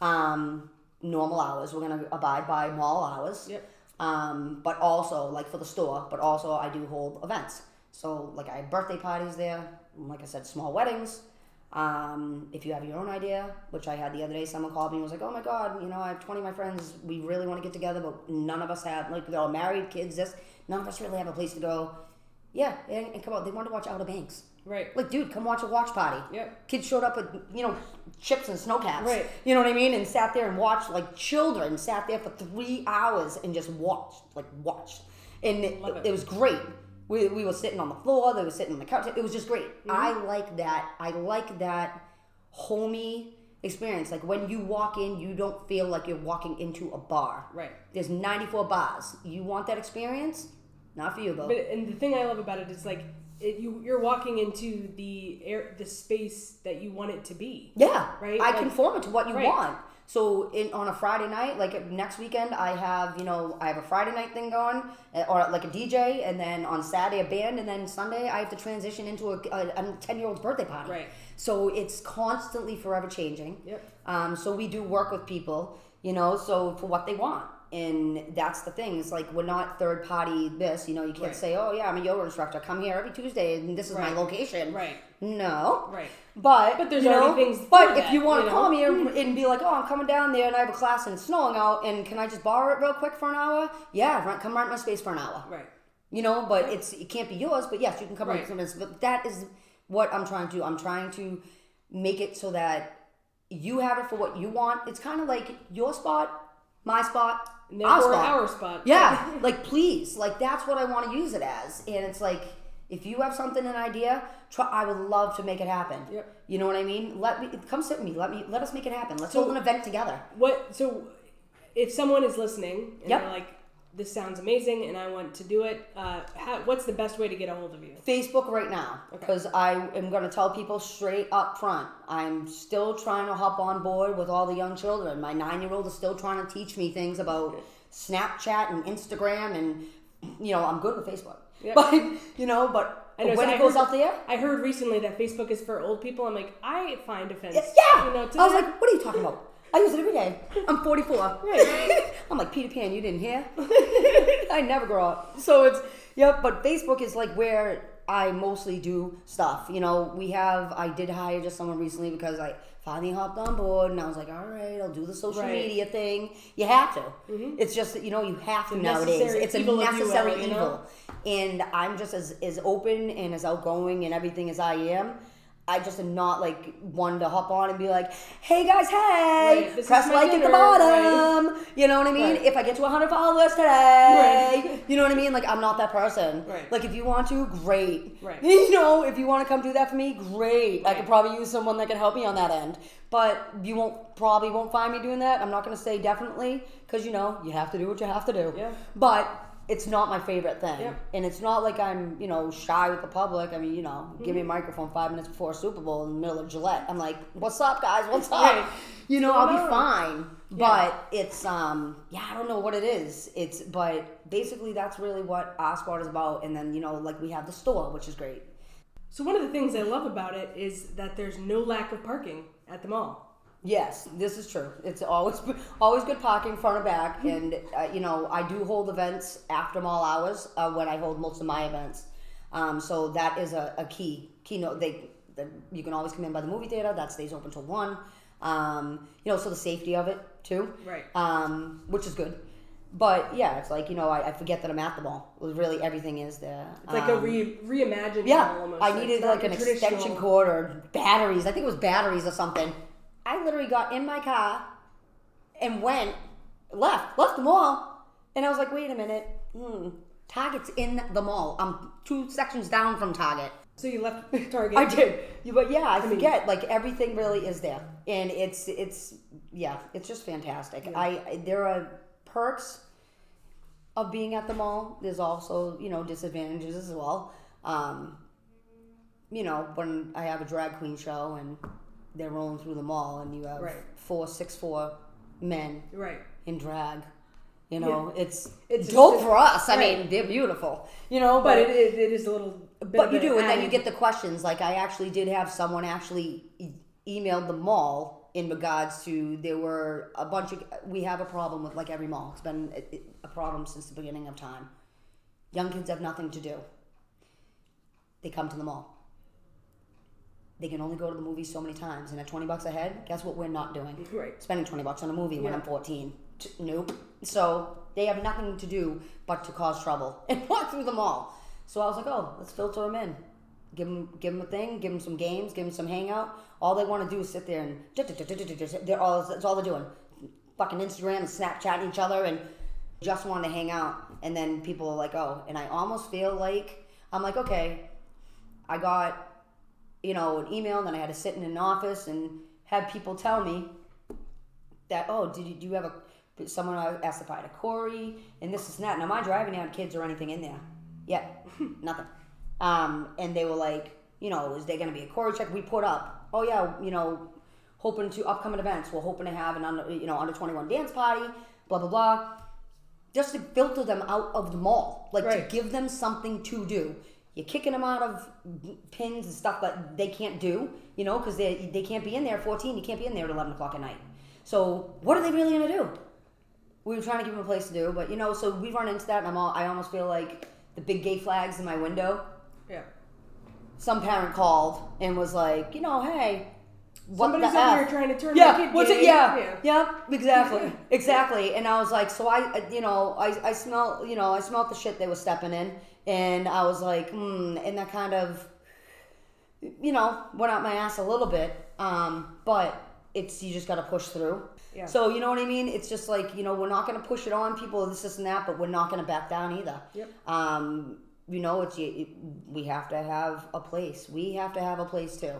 Um, normal hours. We're going to abide by mall hours. Yep. Um, but also, like for the store, but also I do hold events. So, like, I have birthday parties there. Like I said, small weddings. Um, if you have your own idea, which I had the other day, someone called me and was like, "Oh my God, you know, I have 20 of my friends. We really want to get together, but none of us have like they're all married, kids. This, none of us really have a place to go. Yeah, and, and come on, they want to watch Outer Banks. Right. Like, dude, come watch a watch party. Yep. Kids showed up with you know chips and snow caps. Right. You know what I mean? And sat there and watched like children sat there for three hours and just watched, like watched, and it, it. it was great. We, we were sitting on the floor. They were sitting on the couch. It was just great. Mm-hmm. I like that. I like that homey experience. Like when you walk in, you don't feel like you're walking into a bar. Right. There's 94 bars. You want that experience? Not for you, though. But and the thing I love about it is like it, you you're walking into the air the space that you want it to be. Yeah, Right, I like- conform it to what you Right. want. So in on a Friday night, like next weekend, I have you know I have a Friday night thing going, eh, or like a DJ, and then on Saturday a band, and then Sunday I have to transition into a a ten year old's birthday party. Right. So it's constantly forever changing. Yep. Um, so we do work with people, you know, so for what they want. And that's the thing. It's like we're not third party this, you know, you can't Right. say, Oh yeah, I'm a yoga instructor. Come here every Tuesday and this is Right. my location. Right. No. Right. But But there's you already know, things But for if that, you want you to know? call me and, and be like, "Oh, I'm coming down there and I have a class and it's snowing out, and can I just borrow it real quick for an hour?" Yeah, rent, come rent my space for an hour. Right. You know, but it's it can't be yours. But yes, you can come Right. rent some. But that is what I'm trying to do. I'm trying to make it so that you have it for what you want. It's kind of like your spot, my spot, And our spot. our spot. Yeah, like please, like that's what I want to use it as, and it's like if you have something, an idea, try. I would love to make it happen. Yep. You know what I mean? Let me come sit with me. Let me let us make it happen. Let's So- hold an event together. What so if someone is listening and Yep. they're like, this sounds amazing and I want to do it, uh, how, what's the best way to get a hold of you? Facebook right now because I am going to tell people straight up front. I'm still trying to hop on board with all the young children. My nine year old is still trying to teach me things about Snapchat and Instagram, and you know I'm good with Facebook. Yep. But you know, but I know, when so it I goes heard- out there, I heard recently that Facebook is for old people. I'm like, I find offense. Yeah. You know, I was that. like, what are you talking about? I use it every day. I'm 44. Right. I'm like Peter Pan. You didn't hear? I never grow up. So it's yep. But Facebook is like where I mostly do stuff. You know, we have. I did hire just someone recently because I finally hopped on board and I was like, all right, I'll do the social Right. Mm-hmm. media thing. You have to. It's just that you know you have to a nowadays. It's a evil, if you necessary know? evil. And I'm just as as open and as outgoing and everything as I am. I just am not like one to hop on and be like, "Hey guys, hey, Right, press like at the dinner," bottom." You know what I mean? Right. If I get to 100 followers today, Right. you know what I mean? Like I'm not that person. Right. Like if you want to, great. Right. You know, if you want to come do that for me, great. I could probably use someone that can help me on that end. But you won't probably won't find me doing that. I'm not going to say definitely because you know you have to do what you have to do. Yeah. But it's not my favorite thing. Yep. And it's not like I'm, you know, shy with the public. I mean, you know, give Mm-hmm. me a microphone five minutes before Super Bowl in the middle of Gillette. I'm like, what's up, guys? What's up? Right. You know, I'll be fine. But it's, um, yeah, I don't know what it is. It's, but basically that's really what our spot is about. And then, you know, like we have the store, which is great. So one of the things I love about it is that there's no lack of parking at the mall. Yes, this is true. It's always always good parking front and back, and uh, you know I do hold events after mall hours uh, when I hold most of my events. Um, so that is a, a key keynote. They, the, you can always come in by the movie theater. That stays open till one. Um, you know, so the safety of it too. Right. Um, which is good. But yeah, it's like you know I, I forget that I'm at the mall. Really, everything is there. It's like a Um, re- reimagined yeah, almost. I needed like the an extension cord or batteries. I think it was batteries or something. I literally got in my car and went left, left the mall, and I was like, wait a minute, hmm, Target's in the mall. I'm two sections down from Target. So you left Target. I did, but yeah, I forget. Like everything really is there, and it's it's yeah, it's just fantastic. I I- there are perks of being at the mall. There's also you know disadvantages as well. Um, you know when I have a drag queen show and they're rolling through the mall, and you have Right. four six four men Right. in drag. You know, it's It's it's dope for us. I mean, they're beautiful. You know, But it, it, it is a little. A but you do, and then you get the questions. Like I actually did have someone actually e- emailed the mall in regards to there were a bunch of we have a problem with like every mall. It's been a, a problem since the beginning of time. Young kids have nothing to do. They come to the mall. They can only go to the movies so many times, and at twenty bucks a head, guess what? We're not doing. Right. Spending twenty bucks on a movie when I'm fourteen. T- Nope. So they have nothing to do but to cause trouble and walk through the mall. So I was like, oh, let's filter them in. Give them, give them a thing. Give them some games. Give them some hangout. All they want to do is sit there and they're all. That's all they're doing. Fucking Instagram and Snapchatting each other and just want to hang out. And then people are like, oh, and I almost feel like I'm like, okay, I got you know, an email, and then I had to sit in an office and have people tell me that, oh, did you, do you have a, someone asked if I had a Corey, and this is that. Now, mind you, I haven't had kids or anything in there yet. Nothing. Um, and they were like, you know, is there going to be a choreo check? We put up, oh yeah, you know, hoping to upcoming events. We're hoping to have an under, you know, under 21 dance party, blah, blah, blah. Just to filter them out of the mall, like Right. to give them something to do. You're kicking them out of pins and stuff that they can't do, you know, because they they can't be in there at 14. You can't be in there at 11 o'clock at night. So what are they really gonna do? We were trying to give them a place to do, but you know, so we run into that, and I'm all, I almost feel like the big gay flags in my window. Yeah. Some parent called and was like, you know, hey, what Somebody's the over F? trying to turn yeah, kid what's gay. it? Yeah, Yeah. yeah, exactly, exactly. And I was like, so I, I- you know, I, I smell, you know, I smelled the shit they were stepping in, and I was like, hmm, and that kind of, you know, went out my ass a little bit. Um, but it's you just got to push through. Yeah. So you know what I mean? It's just like you know we're not going to push it on people this, this and that, but we're not going to back down either. Yep. Um, you know, it's it, we have to have a place. We have to have a place too.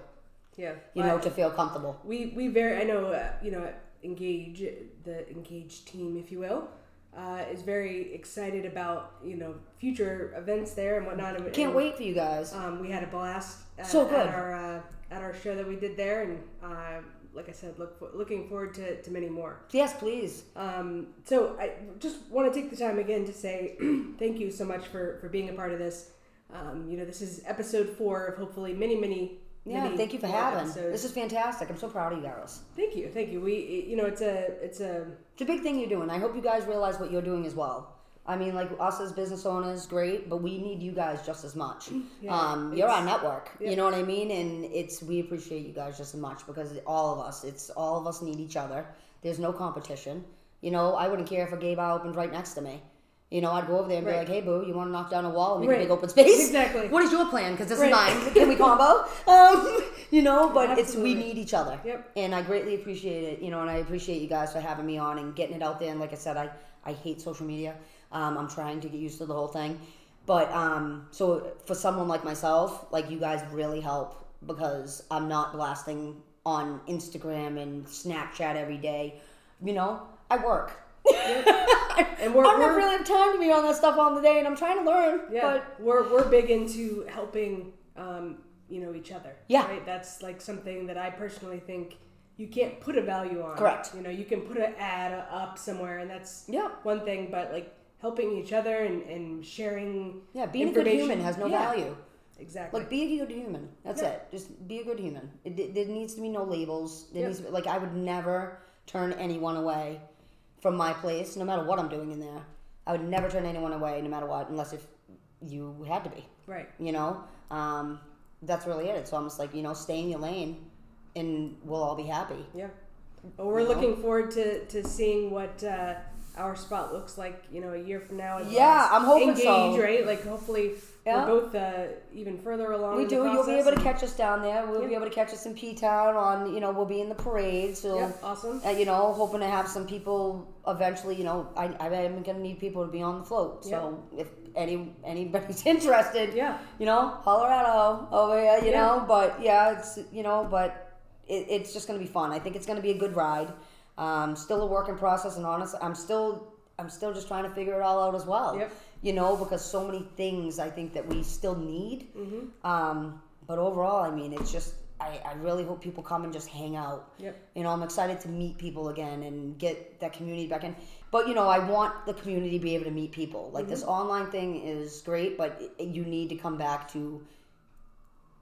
Yeah. You know, But to feel comfortable. we we very I know uh, you know engage the engaged team if you will uh, is very excited about you know future events there and whatnot. And, Can't and, wait for you guys. Um, we had a blast at, So good. at our uh, at our show that we did there, and uh, like I said, look for, looking forward to, to many more. Yes, please. Um, so I just want to take the time again to say thank you so much for, for being a part of this. Um, you know, this is episode four of hopefully many, many. Yeah, many thank you for having. episodes. This is fantastic. I'm so proud of you guys. Thank you, thank you. We, you know, it's a, it's a, It's a big thing you're doing. I hope you guys realize what you're doing as well. I mean, like us as business owners, great, but we need you guys just as much. Yeah, um, you're our network. yeah. You know what I mean? And it's we appreciate you guys just as much because all of us, it's all of us need each other. There's no competition. You know, I wouldn't care if a gay bar opened right next to me. You know, I'd go over there and be like, "Hey, boo, you want to knock down a wall and make Right. a big open space? Exactly. What is your plan? Because this Right. is mine. Can we combo? Um, you know, but it's we need each other. Yep. And I greatly appreciate it, you know, and I appreciate you guys for having me on and getting it out there. And like I said, I, I hate social media. Um, I'm trying to get used to the whole thing. But um, so for someone like myself, like you guys really help because I'm not blasting on Instagram and Snapchat every day. You know, I work. and we're, I don't we're really have time to be on that stuff on the day, and I'm trying to learn. yeah, But we're, we're big into helping, um, you know, each other. Yeah. Right. That's like something that I personally think you can't put a value on. Correct. You know, you can put an ad up somewhere, and that's Yeah. one thing, but like helping each other and, and sharing. yeah, being a good information- human has no Yeah, value. Exactly. Like, be a good human. That's Yeah. it. Just be a good human. It, it- there needs to be no labels. There Yeah. needs to be, like, I would never turn anyone away from my place, no matter what I'm doing in there. I would never turn anyone away, no matter what, unless if you had to be. right. You know, um, that's really it. It's almost like you know, stay in your lane, and we'll all be happy. Yeah. Well, we're You know? looking forward to, to seeing what uh, our spot looks like, you know, a year from now. Yeah, I'm hoping engage, so. right? Like, hopefully, Yeah. we're both uh, even further along. We do. You'll be able to catch us down there. We'll be able to catch us in P Town. On you know, we'll be in the parade. So Yeah, awesome. uh, you know, hoping to have some people eventually. You know, I, I am gonna need people to be on the float. So if any anybody's interested, Yeah. you know, Colorado over here. You Yeah. know, but yeah, it's you know, but it, it's just gonna be fun. I think it's gonna be a good ride. Um, still a work in process, and honestly, I'm still I'm still just trying to figure it all out as well. Yep. You know, because so many things I think that we still need. Mm-hmm. Um, but overall, I mean, it's just I, I really hope people come and just hang out. Yep. You know, I'm excited to meet people again and get that community back in. But you know, I want the community to be able to meet people. Like this Mm-hmm. online thing is great, but you need to come back to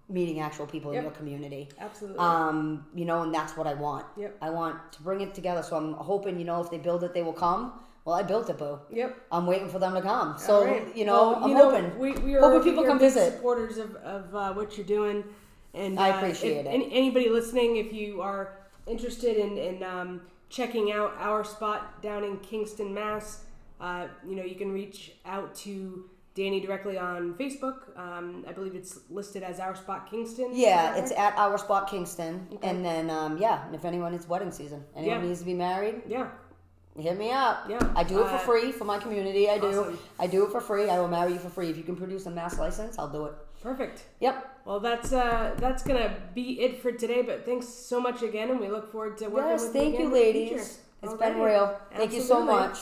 meeting actual people Yep. in your community. Absolutely. Um, you know, and that's what I want. Yep. I want to bring it together. So I'm hoping, you know, if they build it, they will come. Well, I built it, boo. yep. I'm waiting for them to come. So right. you know, Well, I'm you know, hoping. we, we are hoping people we are come big visit. supporters of, of uh, what you're doing, and I uh, appreciate if it. Any, anybody listening, if you are interested in, in um, checking out our spot down in Kingston, Mass, uh, you know you can reach out to Dani directly on Facebook. Um, I believe it's listed as our spot Kingston. Yeah, it's at our spot Kingston, Okay. and then um, yeah, and if anyone it's wedding season, anyone Yeah. needs to be married, yeah. Hit me up. Yeah, I do it for uh, free for my community. I do. awesome. I do it for free. I will marry you for free if you can produce a mass license. I'll do it. Perfect. Yep. Well, that's uh, that's gonna be it for today. But thanks so much again, and we look forward to working Yes. with Thank you. you, again in the ladies. It's been Alrighty. real. Thank you so much.